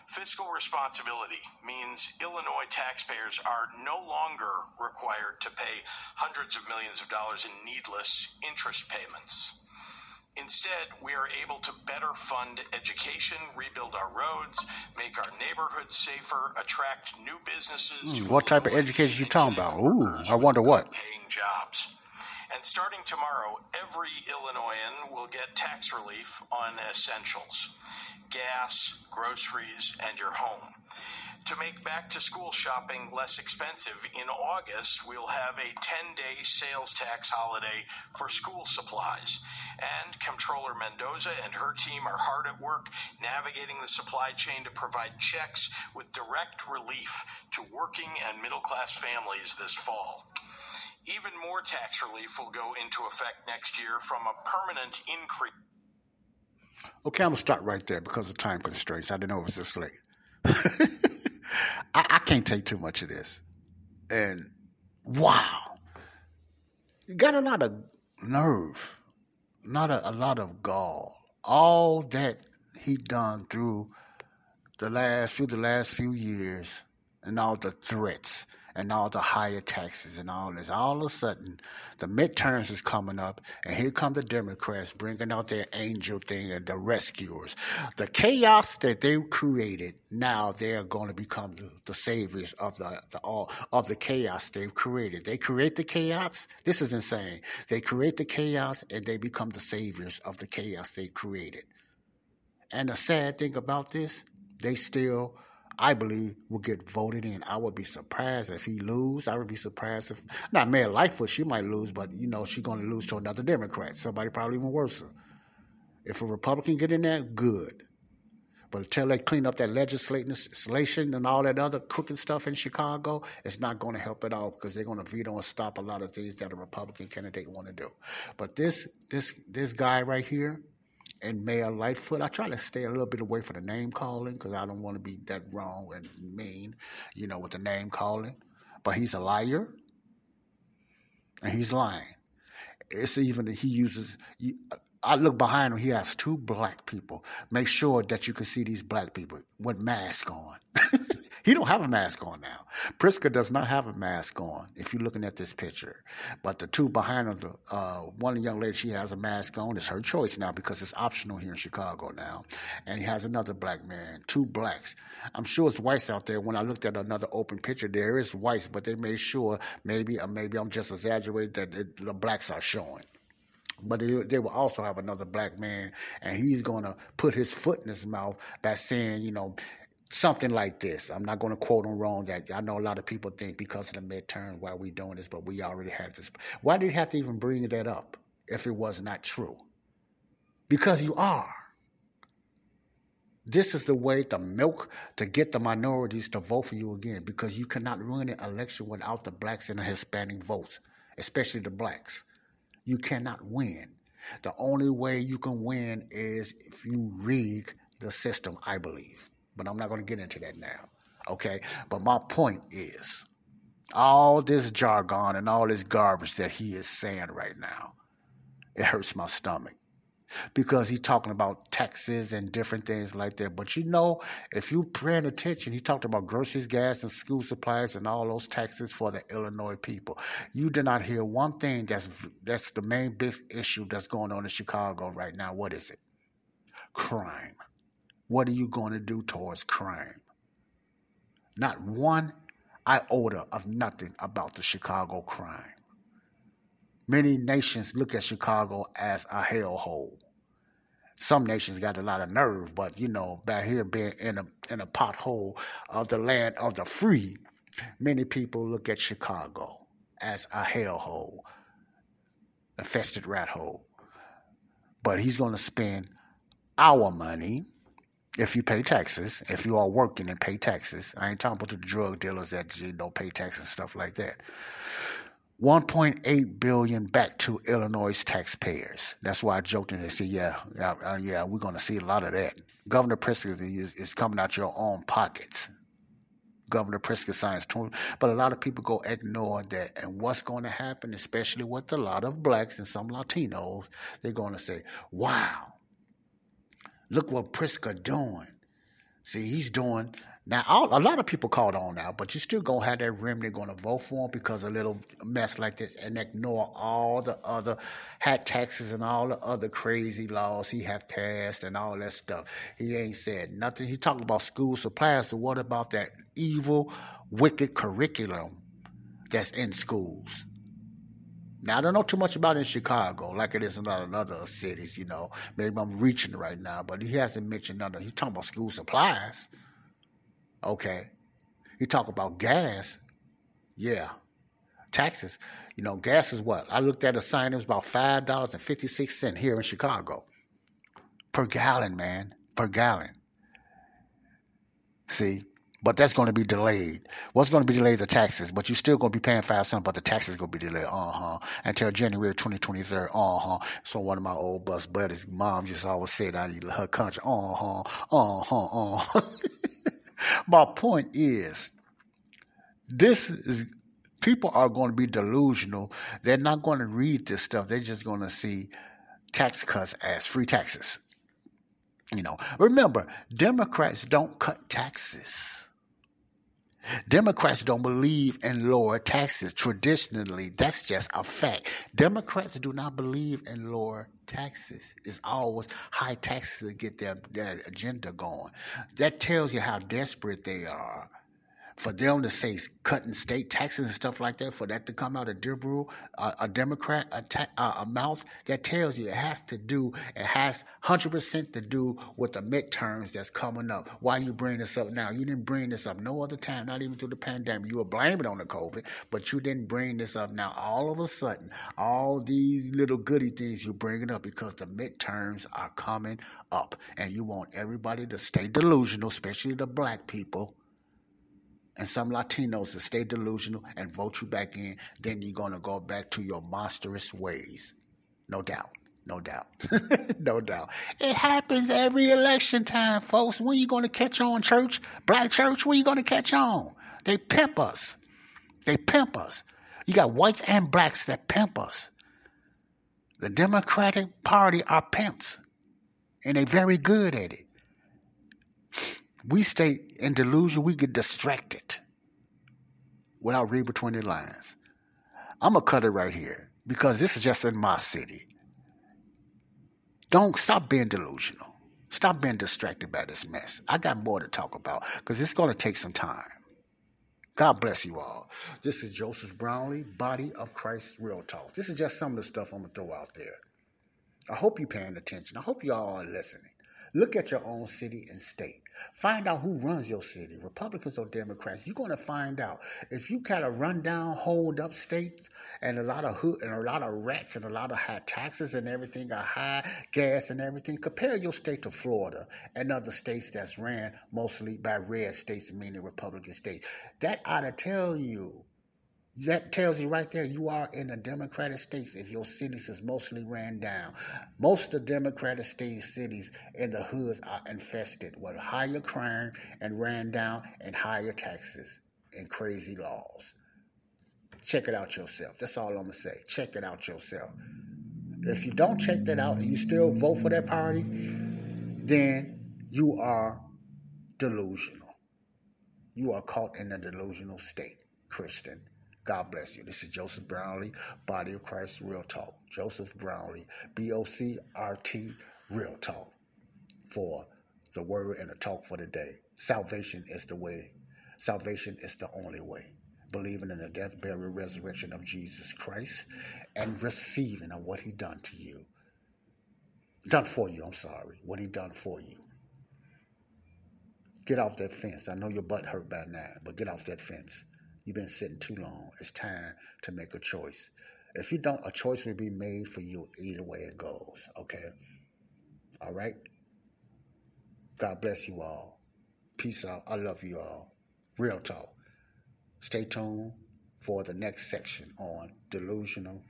Fiscal responsibility means Illinois taxpayers are no longer required to pay hundreds of millions of dollars in needless interest payments. Instead, we are able to better fund education, rebuild our roads, make our neighborhoods safer, attract new businesses. Mm, what type of education you talking about? Ooh, I wonder what. Paying jobs. And starting tomorrow, every Illinoisan will get tax relief on essentials gas, groceries, and your home. To make back to school shopping less expensive, in August, we'll have a 10 day sales tax holiday for school supplies. And Comptroller Mendoza and her team are hard at work navigating the supply chain to provide checks with direct relief to working and middle class families this fall. Even more tax relief will go into effect next year from a permanent increase. Okay, I'm to stop right there because of time constraints. I didn't know it was this late. (laughs) I, I can't take too much of this. And wow, you got a lot of nerve, not a, a lot of gall. All that he done through the last through the last few years, and all the threats and all the higher taxes and all this. All of a sudden, the midterms is coming up, and here come the Democrats bringing out their angel thing and the rescuers. The chaos that they created, now they're going to become the, the saviors of the, the all of the chaos they've created. They create the chaos. This is insane. They create the chaos, and they become the saviors of the chaos they created. And the sad thing about this, they still I believe will get voted in. I would be surprised if he lose. I would be surprised if not Mayor Lightfoot, she might lose, but you know she's going to lose to another Democrat, somebody probably even worse. If a Republican get in there, good. But until they clean up that legislation and all that other crooked stuff in Chicago, it's not going to help at all because they're going to veto and stop a lot of things that a Republican candidate want to do. But this this this guy right here, and Mayor Lightfoot. I try to stay a little bit away from the name calling because I don't want to be that wrong and mean, you know, with the name calling. But he's a liar, and he's lying. It's even that he uses. Uh, I look behind him. He has two black people. Make sure that you can see these black people with masks on. (laughs) He don't have a mask on now. Pritzker does not have a mask on. If you're looking at this picture, but the two behind her, the uh, one young lady, she has a mask on. It's her choice now because it's optional here in Chicago now. And he has another black man, two blacks. I'm sure it's whites out there. When I looked at another open picture, there is whites, but they made sure maybe, uh, maybe I'm just exaggerating that it, the blacks are showing but they, they, will also have another black man, and he's to put his foot in his mouth by saying, you know, something like this. I'm not going to quote them wrong. That I know a lot of people think because of the midterm why we doing this, but we already have this. Why did he have to even bring that up if it was not true? Because you are. This is the way to milk to get the minorities to vote for you again because you cannot run an election without the blacks and the Hispanic votes, especially the blacks. You cannot win. The only way you can win is if you rig the system, I believe but I'm not going to get into that now. Okay. But my point is all this jargon and all this garbage that he is saying right now, it hurts my stomach. because he's talking about taxes and different things like that. But you know, if you paying attention, he talked about groceries, gas, and school supplies and all those taxes for the Illinois people. You did not hear one thing that's that's the main big issue that's going on in Chicago right now. What is it? Crime. What are you going to do towards crime? Not one iota of nothing about the Chicago crime. Many nations look at Chicago as a hellhole. Some nations got a lot of nerve, but you know, back here being in a in a pothole of the land of the free, many people look at Chicago as a hellhole, infested rat hole. But he's going to spend our money if you pay taxes, if you are working and pay taxes. I ain't talking about the drug dealers that don't pay taxes and stuff like that. 1.8 billion back to Illinois taxpayers. That's why I joked and said, "Yeah, yeah, uh, yeah, we're going to see a lot of that." Governor Pritzker is, is coming out your own pockets. Governor Pritzker signs 20, but a lot of people go ignore that. And what's going to happen, especially with a lot of blacks and some Latinos, they're going to say, "Wow, look what Pritzker doing." See, he's doing now, all, a lot of people called on now, but you still gonna have that remnant gonna vote for him because a little mess like this and ignore all the other hat taxes and all the other crazy laws he have passed and all that stuff. He ain't said nothing. He talked about school supplies. So what about that evil, wicked curriculum that's in schools? Now I don't know too much about in Chicago, like it is in other cities. You know, maybe I'm reaching right now, but he hasn't mentioned none. He's talking about school supplies. Okay. You talk about gas. Yeah. Taxes. You know, gas is what? I looked at a sign, it was about $5.56 here in Chicago. Per gallon, man. Per gallon. See? But that's going to be delayed. What's going to be delayed? The taxes, but you're still going to be paying five cents, but the taxes going to be delayed. Uh huh. Until January 2023. Uh huh. So one of my old bus buddies, mom just always said, I need her country. Uh huh. Uh huh. Uh huh. (laughs) My point is, this is people are going to be delusional. They're not going to read this stuff. They're just going to see tax cuts as free taxes. You know, remember, Democrats don't cut taxes. Democrats don't believe in lower taxes. Traditionally, that's just a fact. Democrats do not believe in lower taxes. It's always high taxes to get their, their agenda going. That tells you how desperate they are for them to say cutting state taxes and stuff like that, for that to come out of Dibru, uh, a Democrat, a, ta- uh, a mouth, that tells you it has to do, it has 100% to do with the midterms that's coming up. Why you bring this up now? You didn't bring this up no other time, not even through the pandemic. You were blaming on the COVID, but you didn't bring this up now. All of a sudden, all these little goody things you bring it up because the midterms are coming up and you want everybody to stay delusional, especially the black people and some Latinos to stay delusional and vote you back in, then you're going to go back to your monstrous ways. No doubt. No doubt. (laughs) no doubt. It happens every election time, folks. When you going to catch on, church? Black church, when you going to catch on? They pimp us. They pimp us. You got whites and blacks that pimp us. The Democratic Party are pimps, and they're very good at it we stay in delusion, we get distracted without reading between the lines. I'm to cut it right here because this is just in my city. Don't stop being delusional. Stop being distracted by this mess. I got more to talk about because it's to take some time. God bless you all. This is Joseph Brownlee, Body of Christ Real Talk. This is just some of the stuff I'm to throw out there. I hope you're paying attention. I hope you all are listening. Look at your own city and state. Find out who runs your city, Republicans or Democrats. You're going to find out if you kind of run down, hold up states, and a lot of hood and a lot of rats and a lot of high taxes and everything, are high gas and everything. Compare your state to Florida and other states that's ran mostly by red states, meaning Republican states. That ought to tell you that tells you right there you are in a democratic state if your cities is mostly ran down. Most of the democratic state cities in the hoods are infested with higher crime and ran down and higher taxes and crazy laws. Check it out yourself. That's all I'm gonna say. Check it out yourself. If you don't check that out and you still vote for that party, then you are delusional. You are caught in a delusional state, Christian. God bless you. This is Joseph Brownlee, Body of Christ Real Talk. Joseph Brownlee, B O C R T Real Talk, for the word and the talk for the day. Salvation is the way, salvation is the only way. Believing in the death, burial, resurrection of Jesus Christ and receiving of what he done to you. Done for you, I'm sorry. What he done for you. Get off that fence. I know your butt hurt by now, but get off that fence. You've been sitting too long. It's time to make a choice. If you don't, a choice will be made for you either way it goes. Okay? All right? God bless you all. Peace out. I love you all. Real talk. Stay tuned for the next section on delusional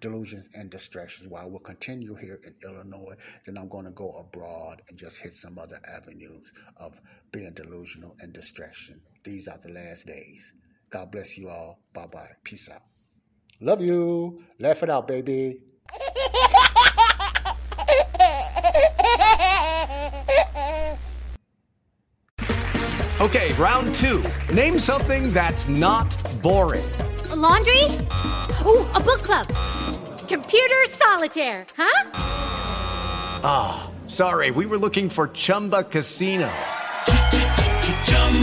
delusions and distractions while we'll continue here in Illinois. Then I'm going to go abroad and just hit some other avenues of being delusional and distraction. These are the last days. God bless you all. Bye bye. Peace out. Love you. Laugh it out, baby. Okay, round two. Name something that's not boring. A laundry? Ooh, a book club. Computer solitaire, huh? Ah, oh, sorry, we were looking for Chumba Casino.